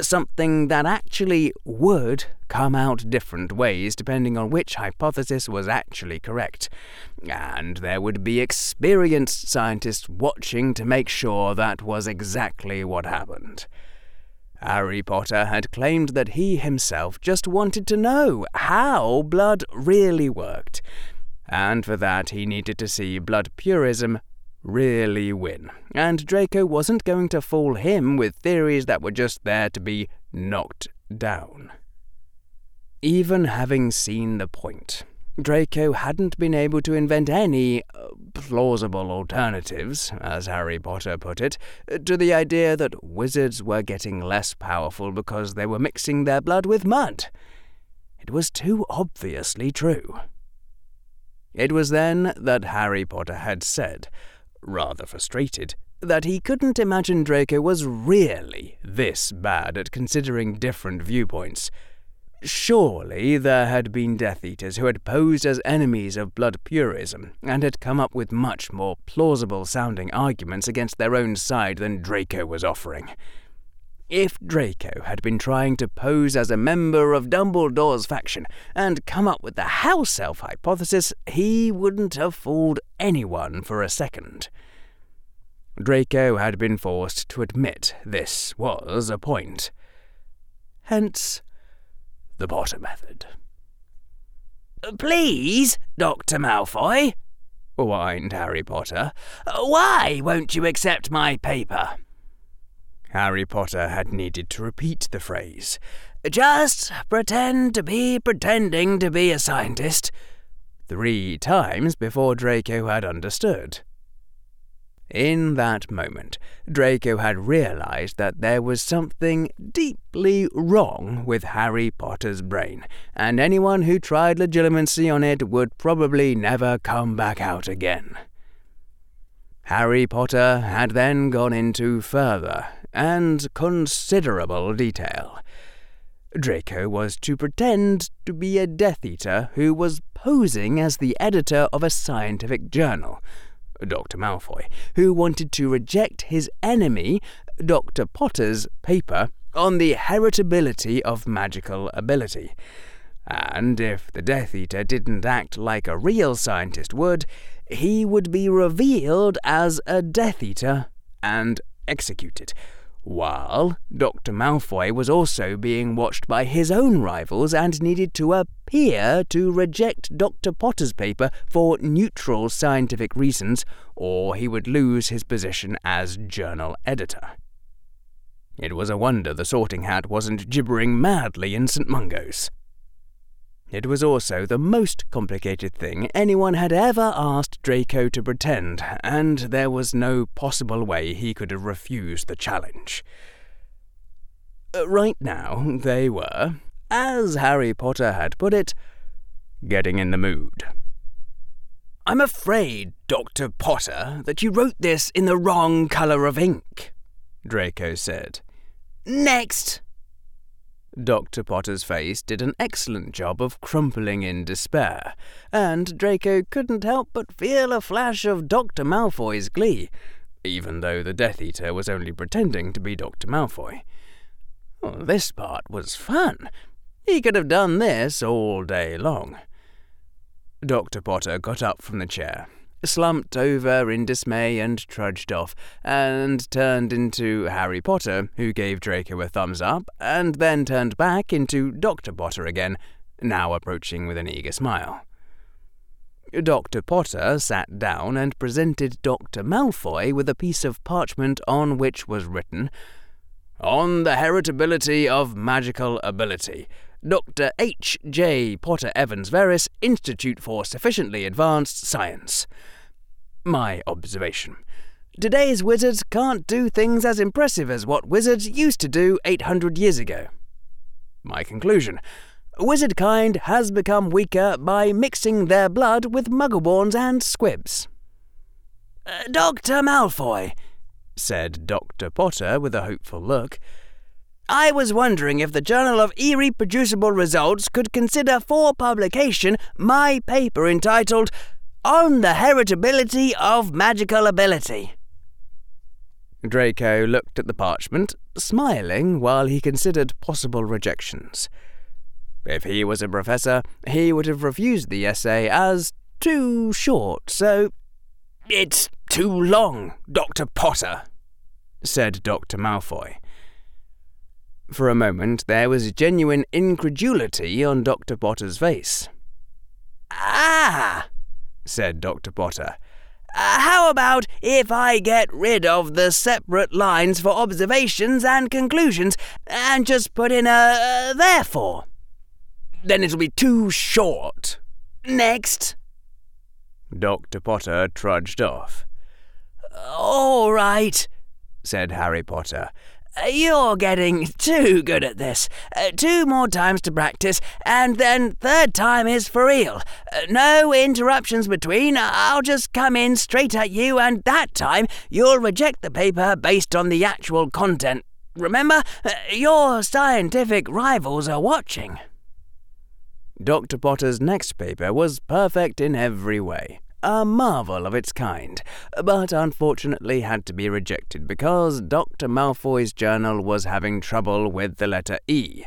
Speaker 1: Something that actually would come out different ways depending on which hypothesis was actually correct. And there would be experienced scientists watching to make sure that was exactly what happened. Harry Potter had claimed that he himself just wanted to know how blood really worked, and for that he needed to see blood purism really win. And Draco wasn't going to fool him with theories that were just there to be knocked down. Even having seen the point, Draco hadn't been able to invent any uh, plausible alternatives, as Harry Potter put it, to the idea that wizards were getting less powerful because they were mixing their blood with mud. It was too obviously true. It was then that Harry Potter had said, rather frustrated, that he couldn't imagine Draco was really this bad at considering different viewpoints. Surely there had been Death Eaters who had posed as enemies of blood purism and had come up with much more plausible sounding arguments against their own side than Draco was offering. If Draco had been trying to pose as a member of Dumbledore's faction and come up with the house elf hypothesis, he wouldn't have fooled anyone for a second. Draco had been forced to admit this was a point. Hence, the Potter method.
Speaker 2: Please, Dr. Malfoy, whined Harry Potter, why won't you accept my paper?
Speaker 1: Harry Potter had needed to repeat the phrase.
Speaker 2: Just pretend to be pretending to be a scientist.
Speaker 1: Three times before Draco had understood. In that moment, Draco had realized that there was something deeply wrong with Harry Potter's brain, and anyone who tried legilimency on it would probably never come back out again. Harry Potter had then gone into further and considerable detail. Draco was to pretend to be a Death Eater who was posing as the editor of a scientific journal, Dr. Malfoy, who wanted to reject his enemy, Dr. Potter's, paper on the heritability of magical ability. And if the Death Eater didn't act like a real scientist would, he would be revealed as a Death Eater and executed while Dr. Malfoy was also being watched by his own rivals and needed to appear to reject Dr. Potter's paper for neutral scientific reasons, or he would lose his position as journal editor. It was a wonder the sorting hat wasn't gibbering madly in St. Mungo's. It was also the most complicated thing anyone had ever asked Draco to pretend, and there was no possible way he could have refused the challenge. Uh, right now, they were, as Harry Potter had put it, getting in the mood.
Speaker 2: I'm afraid, Dr. Potter, that you wrote this in the wrong colour of ink, Draco said. Next!
Speaker 1: Dr. Potter's face did an excellent job of crumpling in despair, and Draco couldn't help but feel a flash of Dr. Malfoy's glee, even though the Death Eater was only pretending to be Dr. Malfoy. Well, this part was fun. He could have done this all day long. Dr. Potter got up from the chair slumped over in dismay and trudged off, and turned into Harry Potter, who gave Draco a thumbs up, and then turned back into Dr. Potter again, now approaching with an eager smile. Dr. Potter sat down and presented Dr. Malfoy with a piece of parchment on which was written, On the heritability of magical ability. Dr. H. J. Potter Evans Verres, Institute for Sufficiently Advanced Science. My observation. Today's wizards can't do things as impressive as what wizards used to do 800 years ago. My conclusion. Wizard kind has become weaker by mixing their blood with muggleborns and squibs.
Speaker 2: Uh, Dr. Malfoy,
Speaker 1: said Dr. Potter with a hopeful look,
Speaker 2: I was wondering if the Journal of Irreproducible Results could consider for publication my paper entitled on the heritability of magical ability.
Speaker 1: Draco looked at the parchment, smiling while he considered possible rejections. If he was a professor, he would have refused the essay as too short, so.
Speaker 2: It's too long, Dr. Potter,
Speaker 1: said Dr. Malfoy. For a moment, there was genuine incredulity on Dr. Potter's face.
Speaker 2: Ah!
Speaker 1: said Dr. Potter.
Speaker 2: Uh, how about if I get rid of the separate lines for observations and conclusions and just put in a uh, therefore?
Speaker 1: Then it'll be too short.
Speaker 2: Next.
Speaker 1: Dr. Potter trudged off.
Speaker 2: All right,
Speaker 1: said Harry Potter.
Speaker 3: You're getting too good at this. Uh, two more times to practice, and then third time is for real. Uh, no interruptions between. I'll just come in straight at you, and that time you'll reject the paper based on the actual content. Remember, uh, your scientific rivals are watching.
Speaker 1: Dr. Potter's next paper was perfect in every way, a marvel of its kind, but unfortunately had to be rejected because Dr. Malfoy's journal was having trouble with the letter E.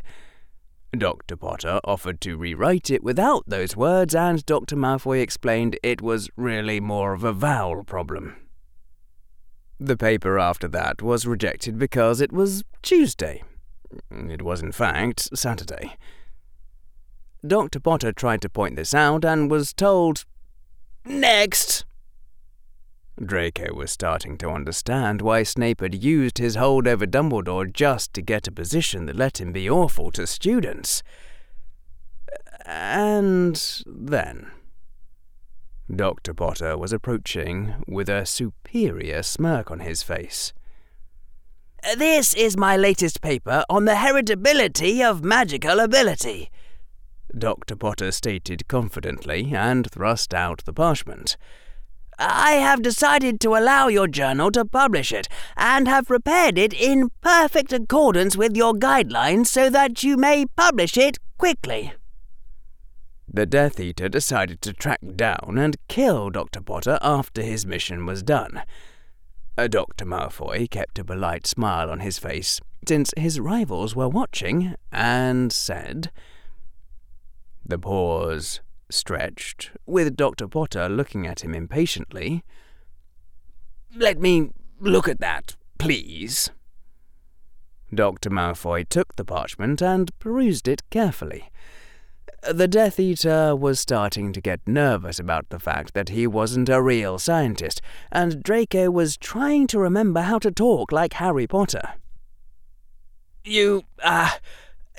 Speaker 1: Dr. Potter offered to rewrite it without those words, and Dr. Malfoy explained it was really more of a vowel problem. The paper after that was rejected because it was Tuesday. It was, in fact, Saturday. Dr. Potter tried to point this out and was told, Next! Draco was starting to understand why Snape had used his hold over Dumbledore just to get a position that let him be awful to students. And then. Dr. Potter was approaching with a superior smirk on his face.
Speaker 3: This is my latest paper on the heritability of magical ability.
Speaker 1: Dr. Potter stated confidently and thrust out the parchment.
Speaker 3: I have decided to allow your journal to publish it, and have prepared it in perfect accordance with your guidelines so that you may publish it quickly.
Speaker 1: The Death Eater decided to track down and kill Dr. Potter after his mission was done. Dr. Malfoy kept a polite smile on his face, since his rivals were watching, and said, the pause stretched, with Dr. Potter looking at him impatiently.
Speaker 2: Let me look at that, please.
Speaker 1: Dr. Malfoy took the parchment and perused it carefully. The Death Eater was starting to get nervous about the fact that he wasn't a real scientist, and Draco was trying to remember how to talk like Harry Potter.
Speaker 2: You, uh,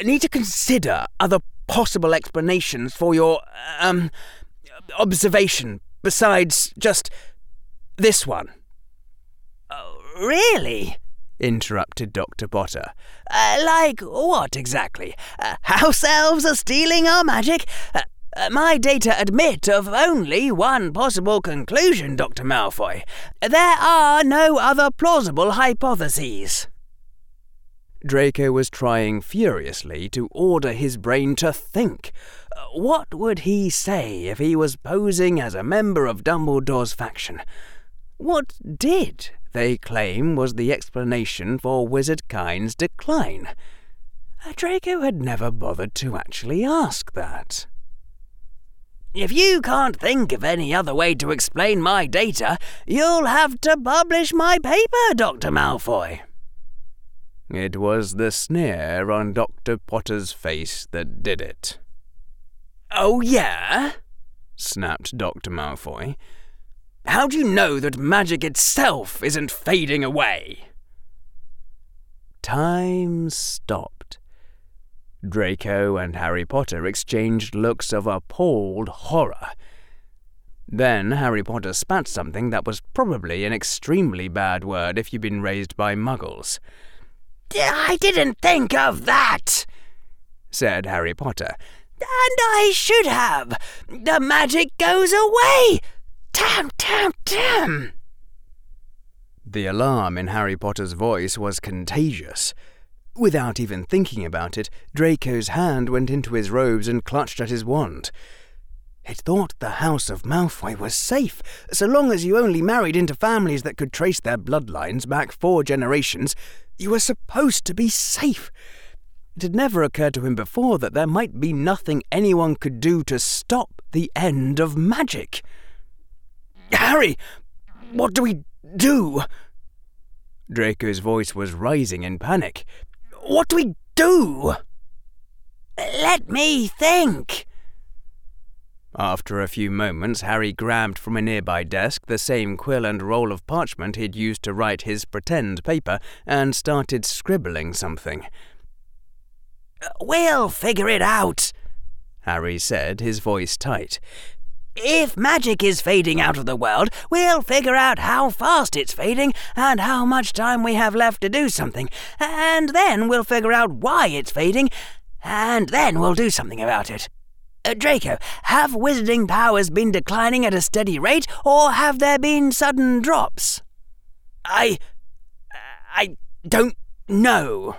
Speaker 2: need to consider other possible explanations for your, um, observation besides just this one.
Speaker 3: Oh, really?
Speaker 2: interrupted Dr. Potter. Uh, like what exactly? Uh, house elves are stealing our magic? Uh, uh, my data admit of only one possible conclusion, Dr. Malfoy. There are no other plausible hypotheses.
Speaker 1: Draco was trying furiously to order his brain to think. Uh, what would he say if he was posing as a member of Dumbledore's faction? What did they claim was the explanation for Wizard Kind's decline? Uh, Draco had never bothered to actually ask that.
Speaker 2: If you can't think of any other way to explain my data, you'll have to publish my paper, Dr. Malfoy.
Speaker 1: It was the sneer on Dr. Potter's face that did it.
Speaker 2: Oh, yeah?
Speaker 1: snapped Dr. Malfoy.
Speaker 2: How do you know that magic itself isn't fading away?
Speaker 1: Time stopped. Draco and Harry Potter exchanged looks of appalled horror. Then Harry Potter spat something that was probably an extremely bad word if you'd been raised by muggles.
Speaker 2: I didn't think of that, said Harry Potter. And I should have. The magic goes away. Tam, tam, tam.
Speaker 1: The alarm in Harry Potter's voice was contagious. Without even thinking about it, Draco's hand went into his robes and clutched at his wand. It thought the House of Malfoy was safe, so long as you only married into families that could trace their bloodlines back four generations, you were supposed to be safe. It had never occurred to him before that there might be nothing anyone could do to stop the end of magic.
Speaker 2: Harry, what do we do?
Speaker 1: Draco's voice was rising in panic.
Speaker 2: What do we do? Let me think.
Speaker 1: After a few moments, Harry grabbed from a nearby desk the same quill and roll of parchment he'd used to write his pretend paper and started scribbling something.
Speaker 2: We'll figure it out,
Speaker 1: Harry said, his voice tight.
Speaker 3: If magic is fading out of the world, we'll figure out how fast it's fading and how much time we have left to do something. And then we'll figure out why it's fading, and then we'll do something about it. Uh, Draco, have wizarding powers been declining at a steady rate, or have there been sudden drops?
Speaker 2: I. I don't know.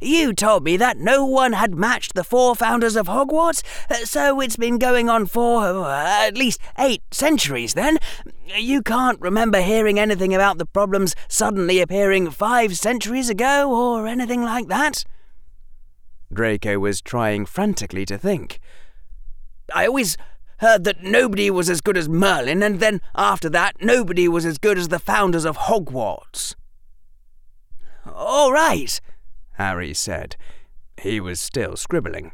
Speaker 3: You told me that no one had matched the four founders of Hogwarts, so it's been going on for uh, at least eight centuries then. You can't remember hearing anything about the problems suddenly appearing five centuries ago or anything like that?
Speaker 1: Draco was trying frantically to think.
Speaker 2: I always heard that nobody was as good as Merlin, and then after that, nobody was as good as the founders of Hogwarts.
Speaker 3: All right,
Speaker 1: Harry said. He was still scribbling.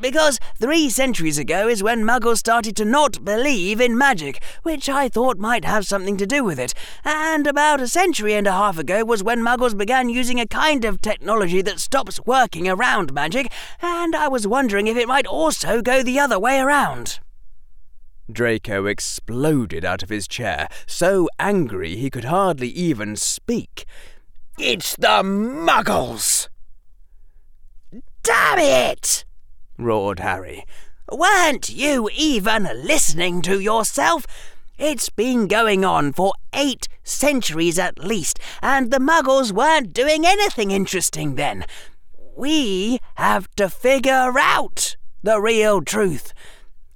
Speaker 3: Because three centuries ago is when muggles started to not believe in magic, which I thought might have something to do with it. And about a century and a half ago was when muggles began using a kind of technology that stops working around magic, and I was wondering if it might also go the other way around.
Speaker 1: Draco exploded out of his chair, so angry he could hardly even speak.
Speaker 2: It's the muggles!
Speaker 3: Damn it!
Speaker 1: Roared Harry.
Speaker 3: Weren't you even listening to yourself? It's been going on for eight centuries at least, and the muggles weren't doing anything interesting then. We have to figure out the real truth.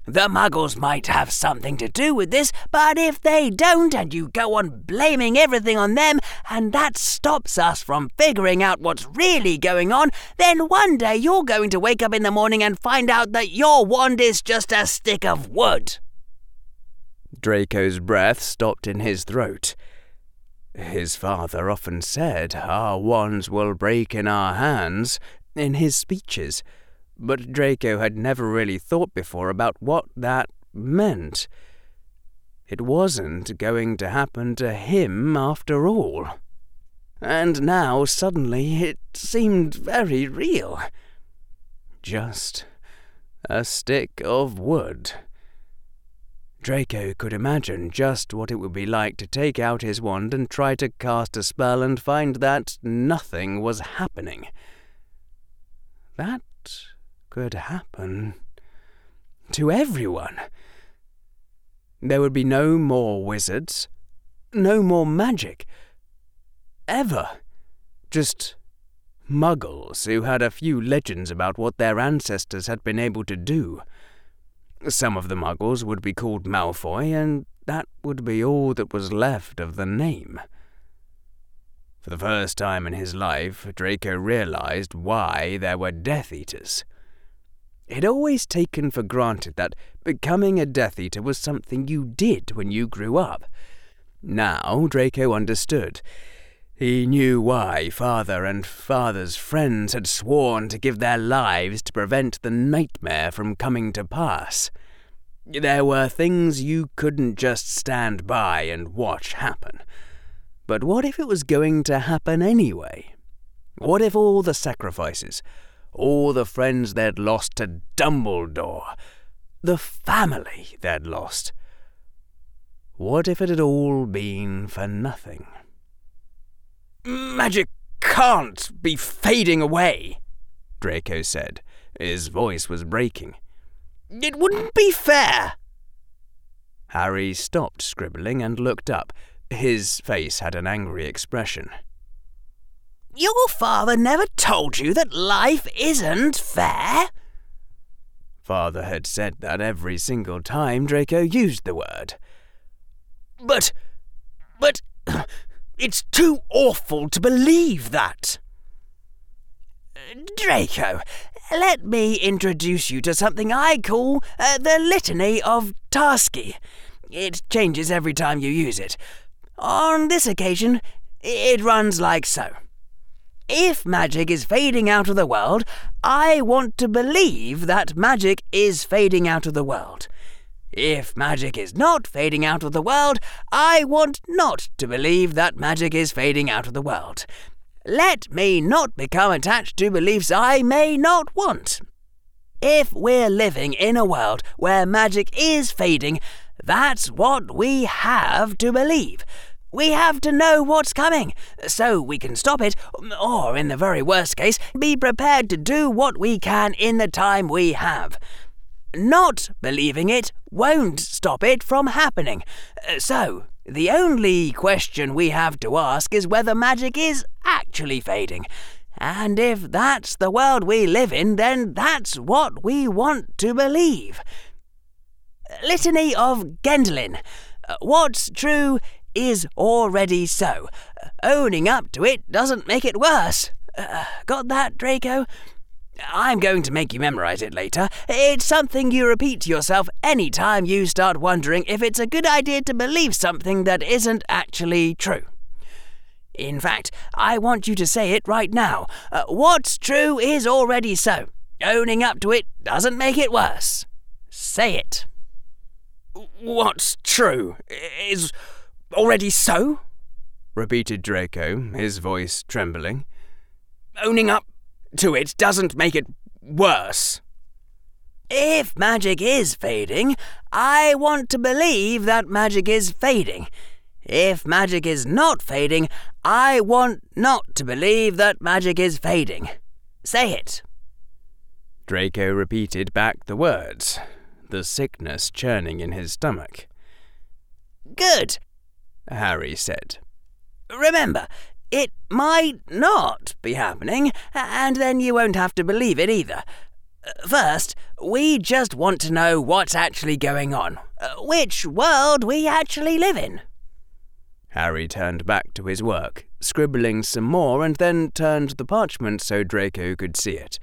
Speaker 3: The muggles might have something to do with this, but if they don't and you go on blaming everything on them, and that stops us from figuring out what's really going on, then one day you're going to wake up in the morning and find out that your wand is just a stick of wood.
Speaker 1: Draco's breath stopped in his throat. His father often said, Our wands will break in our hands, in his speeches but Draco had never really thought before about what that meant. It wasn't going to happen to him after all. And now suddenly it seemed very real. Just a stick of wood. Draco could imagine just what it would be like to take out his wand and try to cast a spell and find that nothing was happening. That could happen to everyone. There would be no more wizards, no more magic. Ever. Just muggles who had a few legends about what their ancestors had been able to do. Some of the muggles would be called Malfoy, and that would be all that was left of the name. For the first time in his life, Draco realized why there were Death Eaters. He'd always taken for granted that becoming a Death Eater was something you did when you grew up. Now Draco understood. He knew why father and father's friends had sworn to give their lives to prevent the nightmare from coming to pass. There were things you couldn't just stand by and watch happen. But what if it was going to happen anyway? What if all the sacrifices, all the friends they'd lost to Dumbledore, the family they'd lost. What if it had all been for nothing?
Speaker 2: Magic can't be fading away, Draco said. His voice was breaking. It wouldn't be fair.
Speaker 1: Harry stopped scribbling and looked up. His face had an angry expression.
Speaker 3: Your father never told you that life isn't fair?
Speaker 1: Father had said that every single time Draco used the word.
Speaker 2: But. but. <clears throat> it's too awful to believe that.
Speaker 3: Draco, let me introduce you to something I call uh, the Litany of Tarski. It changes every time you use it. On this occasion, it runs like so. If magic is fading out of the world, I want to believe that magic is fading out of the world. If magic is not fading out of the world, I want not to believe that magic is fading out of the world. Let me not become attached to beliefs I may not want. If we're living in a world where magic is fading, that's what we have to believe. We have to know what's coming, so we can stop it, or in the very worst case, be prepared to do what we can in the time we have. Not believing it won't stop it from happening. So, the only question we have to ask is whether magic is actually fading. And if that's the world we live in, then that's what we want to believe. Litany of Gendlin. What's true is already so. Owning up to it doesn't make it worse. Uh, got that, Draco? I'm going to make you memorize it later. It's something you repeat to yourself any time you start wondering if it's a good idea to believe something that isn't actually true. In fact, I want you to say it right now. Uh, what's true is already so. Owning up to it doesn't make it worse. Say it.
Speaker 1: What's true is already so? repeated Draco, his voice trembling. Owning up to it doesn't make it worse.
Speaker 3: If magic is fading, I want to believe that magic is fading. If magic is not fading, I want not to believe that magic is fading. Say it.
Speaker 1: Draco repeated back the words, the sickness churning in his stomach.
Speaker 3: Good, Harry said. Remember, it might not be happening, and then you won't have to believe it either. First, we just want to know what's actually going on, which world we actually live in.
Speaker 1: Harry turned back to his work, scribbling some more, and then turned the parchment so Draco could see it.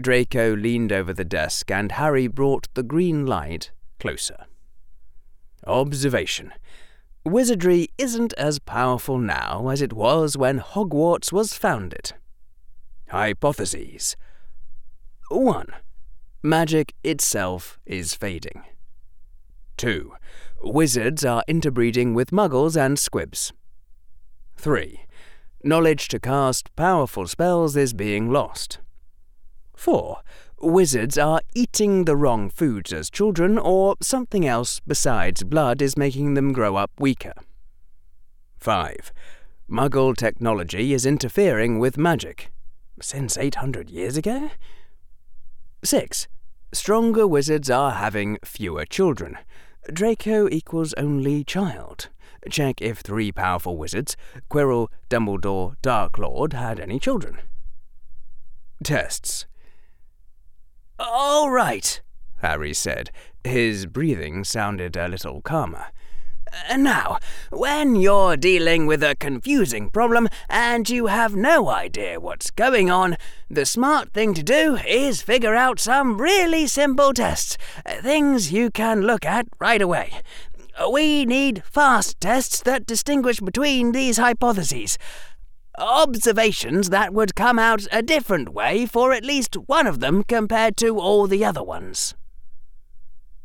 Speaker 1: Draco leaned over the desk, and Harry brought the green light closer. Observation. Wizardry isn't as powerful now as it was when Hogwarts was founded. Hypotheses 1. Magic itself is fading. 2. Wizards are interbreeding with muggles and squibs. 3. Knowledge to cast powerful spells is being lost. 4 wizards are eating the wrong foods as children, or something else besides blood is making them grow up weaker. 5. Muggle technology is interfering with magic. Since 800 years ago? 6. Stronger wizards are having fewer children. Draco equals only child. Check if three powerful wizards, Quirrell, Dumbledore, Dark Lord, had any children. Tests.
Speaker 3: All right,
Speaker 1: Harry said. His breathing sounded a little calmer.
Speaker 3: Uh, now, when you're dealing with a confusing problem and you have no idea what's going on, the smart thing to do is figure out some really simple tests, uh, things you can look at right away. We need fast tests that distinguish between these hypotheses observations that would come out a different way for at least one of them compared to all the other ones.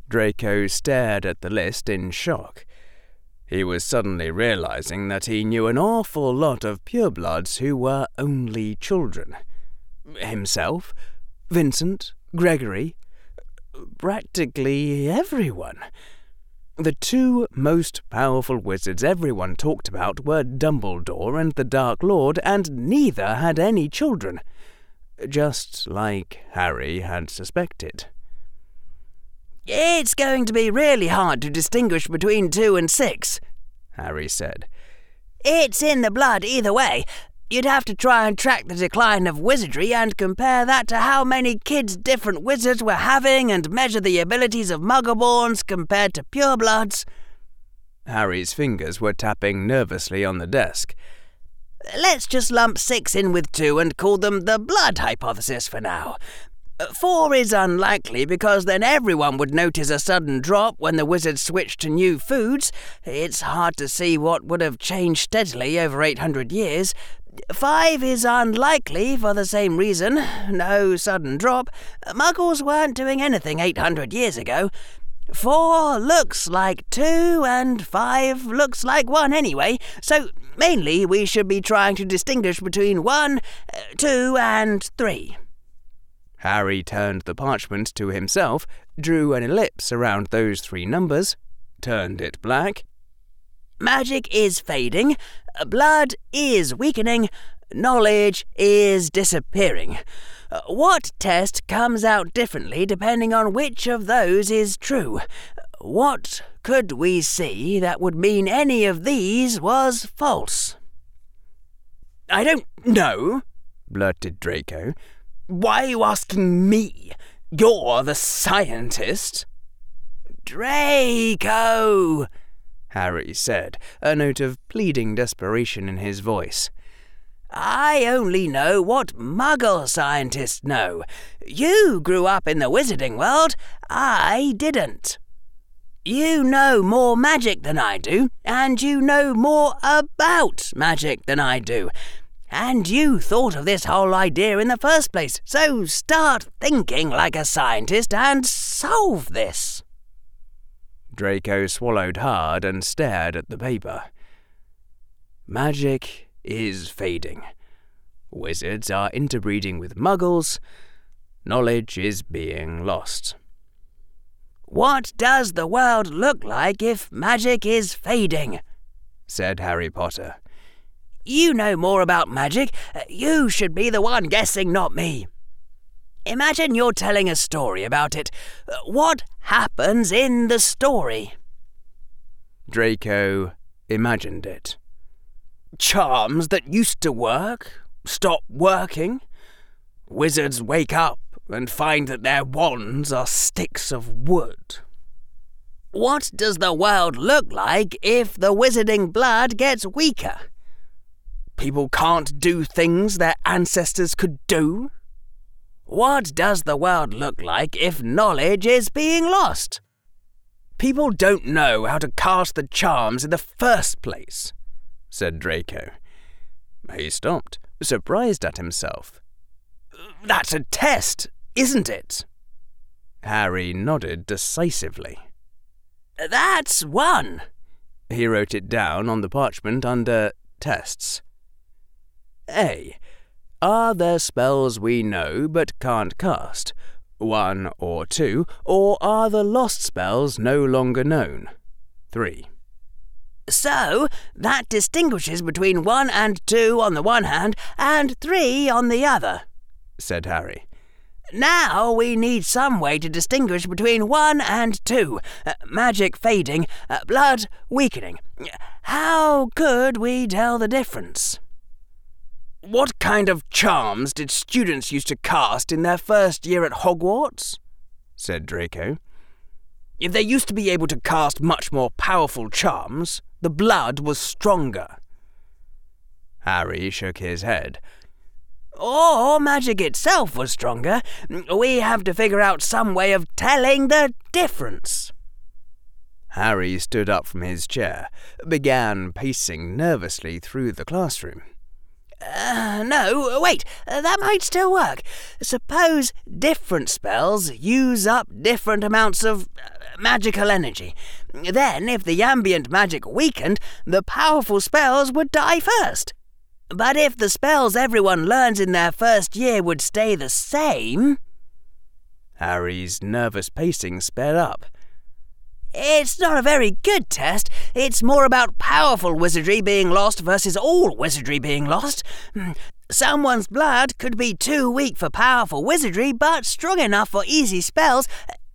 Speaker 1: Draco stared at the list in shock. He was suddenly realizing that he knew an awful lot of purebloods who were only children. Himself, Vincent, Gregory, practically everyone. The two most powerful wizards everyone talked about were Dumbledore and the Dark Lord, and neither had any children. Just like Harry had suspected.
Speaker 3: It's going to be really hard to distinguish between two and six, Harry said. It's in the blood either way, You'd have to try and track the decline of wizardry and compare that to how many kids different wizards were having and measure the abilities of muggleborns compared to purebloods.
Speaker 1: Harry's fingers were tapping nervously on the desk.
Speaker 3: Let's just lump six in with two and call them the blood hypothesis for now. Four is unlikely because then everyone would notice a sudden drop when the wizards switched to new foods. It's hard to see what would have changed steadily over 800 years, Five is unlikely for the same reason. No sudden drop. Muggles weren't doing anything 800 years ago. Four looks like two, and five looks like one anyway, so mainly we should be trying to distinguish between one, two, and three.
Speaker 1: Harry turned the parchment to himself, drew an ellipse around those three numbers, turned it black.
Speaker 3: Magic is fading, blood is weakening, knowledge is disappearing. What test comes out differently depending on which of those is true? What could we see that would mean any of these was false?
Speaker 1: I don't know, blurted Draco. Why are you asking me? You're the scientist.
Speaker 3: Draco,
Speaker 1: Harry said, a note of pleading desperation in his voice.
Speaker 3: I only know what muggle scientists know. You grew up in the wizarding world. I didn't. You know more magic than I do, and you know more about magic than I do. And you thought of this whole idea in the first place, so start thinking like a scientist and solve this.
Speaker 1: Draco swallowed hard and stared at the paper. Magic is fading. Wizards are interbreeding with muggles. Knowledge is being lost.
Speaker 3: What does the world look like if magic is fading?
Speaker 1: said Harry Potter.
Speaker 3: You know more about magic. You should be the one guessing, not me. Imagine you're telling a story about it. What happens in the story?
Speaker 1: Draco imagined it. Charms that used to work stop working. Wizards wake up and find that their wands are sticks of wood.
Speaker 3: What does the world look like if the wizarding blood gets weaker?
Speaker 1: People can't do things their ancestors could do.
Speaker 3: What does the world look like if knowledge is being lost?
Speaker 1: People don't know how to cast the charms in the first place, said Draco. He stopped, surprised at himself. That's a test, isn't it? Harry nodded decisively.
Speaker 3: That's one.
Speaker 1: He wrote it down on the parchment under tests. A. Are there spells we know but can't cast? One or two, or are the lost spells no longer known? Three.
Speaker 3: So, that distinguishes between one and two on the one hand, and three on the other,
Speaker 1: said Harry.
Speaker 3: Now we need some way to distinguish between one and two. Uh, magic fading, uh, blood weakening. How could we tell the difference?
Speaker 1: What kind of charms did students used to cast in their first year at Hogwarts? said Draco. If they used to be able to cast much more powerful charms, the blood was stronger. Harry shook his head.
Speaker 3: Or magic itself was stronger. We have to figure out some way of telling the difference.
Speaker 1: Harry stood up from his chair, began pacing nervously through the classroom.
Speaker 3: Uh, no, wait, that might still work. Suppose different spells use up different amounts of uh, magical energy. Then, if the ambient magic weakened, the powerful spells would die first. But if the spells everyone learns in their first year would stay the same.
Speaker 1: Harry's nervous pacing sped up.
Speaker 3: It's not a very good test. It's more about powerful wizardry being lost versus all wizardry being lost. Hmm. Someone's blood could be too weak for powerful wizardry, but strong enough for easy spells.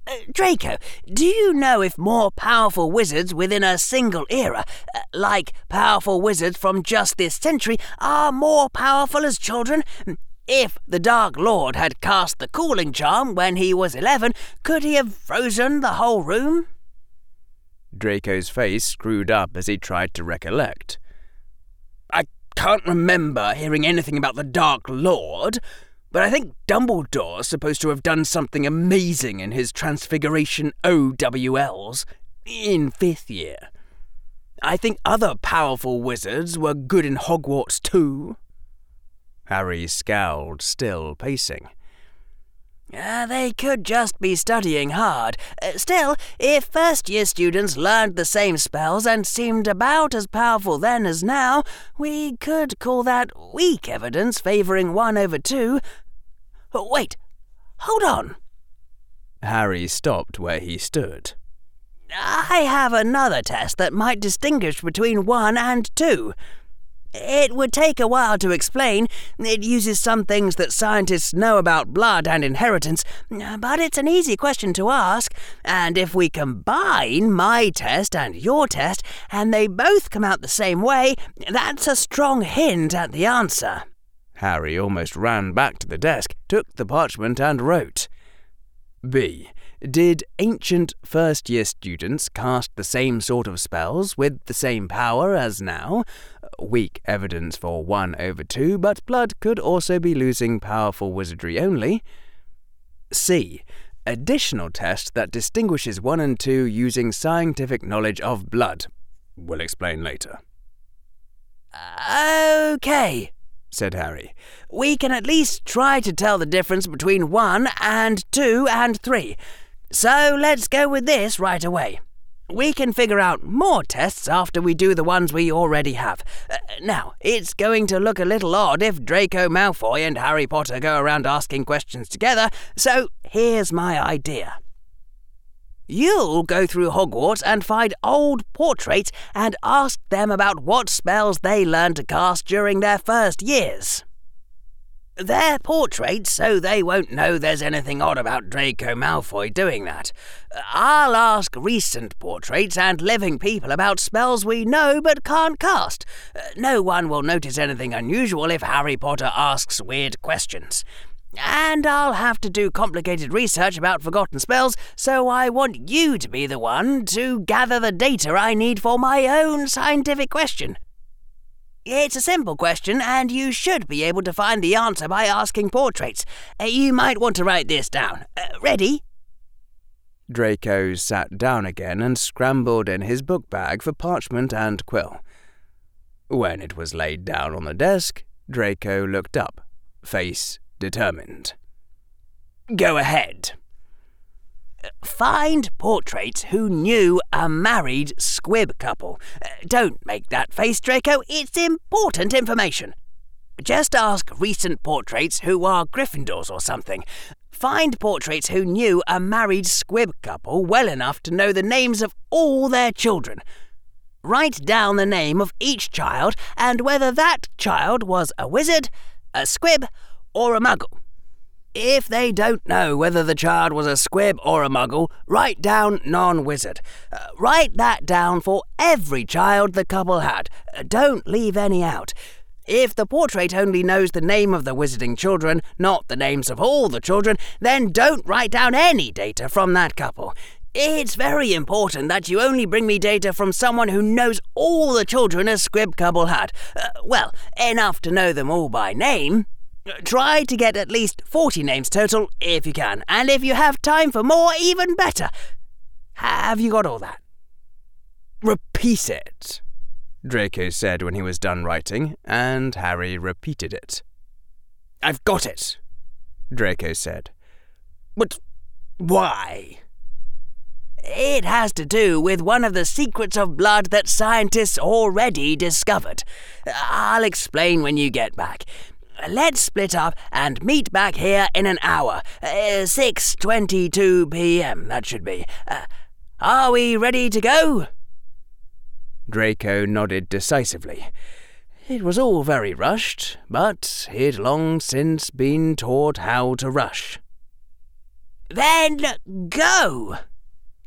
Speaker 3: Uh, Draco, do you know if more powerful wizards within a single era, uh, like powerful wizards from just this century, are more powerful as children? Hmm. If the Dark Lord had cast the cooling charm when he was eleven, could he have frozen the whole room?
Speaker 1: Draco's face screwed up as he tried to recollect. I can't remember hearing anything about the Dark Lord, but I think Dumbledore's supposed to have done something amazing in his Transfiguration OWLs in fifth year. I think other powerful wizards were good in Hogwarts too. Harry scowled, still pacing.
Speaker 3: Uh, they could just be studying hard. Uh, still, if first year students learned the same spells and seemed about as powerful then as now, we could call that weak evidence favouring one over two. Oh, wait, hold on.
Speaker 1: Harry stopped where he stood.
Speaker 3: I have another test that might distinguish between one and two. It would take a while to explain. It uses some things that scientists know about blood and inheritance, but it's an easy question to ask. And if we combine my test and your test, and they both come out the same way, that's a strong hint at the answer.
Speaker 1: Harry almost ran back to the desk, took the parchment, and wrote B. Did ancient first year students cast the same sort of spells with the same power as now? Weak evidence for 1 over 2, but blood could also be losing powerful wizardry only. C. Additional test that distinguishes 1 and 2 using scientific knowledge of blood. We'll explain later.
Speaker 3: Okay, said Harry. We can at least try to tell the difference between 1 and 2 and 3. So let's go with this right away. We can figure out more tests after we do the ones we already have. Uh, now, it's going to look a little odd if Draco Malfoy and Harry Potter go around asking questions together, so here's my idea. You'll go through Hogwarts and find old portraits and ask them about what spells they learned to cast during their first years. They're portraits, so they won't know there's anything odd about Draco Malfoy doing that. I'll ask recent portraits and living people about spells we know but can't cast. No one will notice anything unusual if Harry Potter asks weird questions. And I'll have to do complicated research about forgotten spells, so I want you to be the one to gather the data I need for my own scientific question. It's a simple question, and you should be able to find the answer by asking portraits. Uh, you might want to write this down. Uh, ready?
Speaker 1: Draco sat down again and scrambled in his book bag for parchment and quill. When it was laid down on the desk, Draco looked up, face determined.
Speaker 3: Go ahead. Find portraits who knew a married squib couple. Uh, don't make that face, Draco. It's important information. Just ask recent portraits who are Gryffindors or something. Find portraits who knew a married squib couple well enough to know the names of all their children. Write down the name of each child and whether that child was a wizard, a squib, or a muggle. If they don't know whether the child was a squib or a muggle, write down non wizard. Uh, write that down for every child the couple had. Uh, don't leave any out. If the portrait only knows the name of the wizarding children, not the names of all the children, then don't write down any data from that couple. It's very important that you only bring me data from someone who knows all the children a squib couple had. Uh, well, enough to know them all by name. Try to get at least 40 names total if you can, and if you have time for more, even better. Have you got all that?
Speaker 1: Repeat it, Draco said when he was done writing, and Harry repeated it.
Speaker 2: I've got it, Draco said. But why?
Speaker 3: It has to do with one of the secrets of blood that scientists already discovered. I'll explain when you get back. Let's split up and meet back here in an hour. Uh, 6.22 p.m., that should be. Uh, are we ready to go?
Speaker 1: Draco nodded decisively. It was all very rushed, but he'd long since been taught how to rush.
Speaker 3: Then go!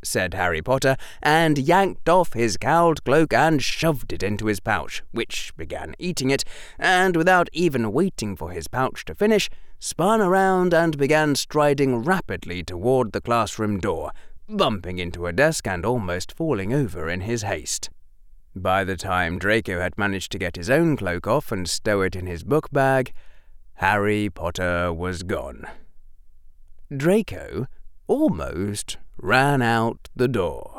Speaker 1: Said Harry Potter, and yanked off his cowled cloak and shoved it into his pouch, which began eating it, and without even waiting for his pouch to finish, spun around and began striding rapidly toward the classroom door, bumping into a desk and almost falling over in his haste. By the time Draco had managed to get his own cloak off and stow it in his book bag, Harry Potter was gone. Draco almost ran out the door.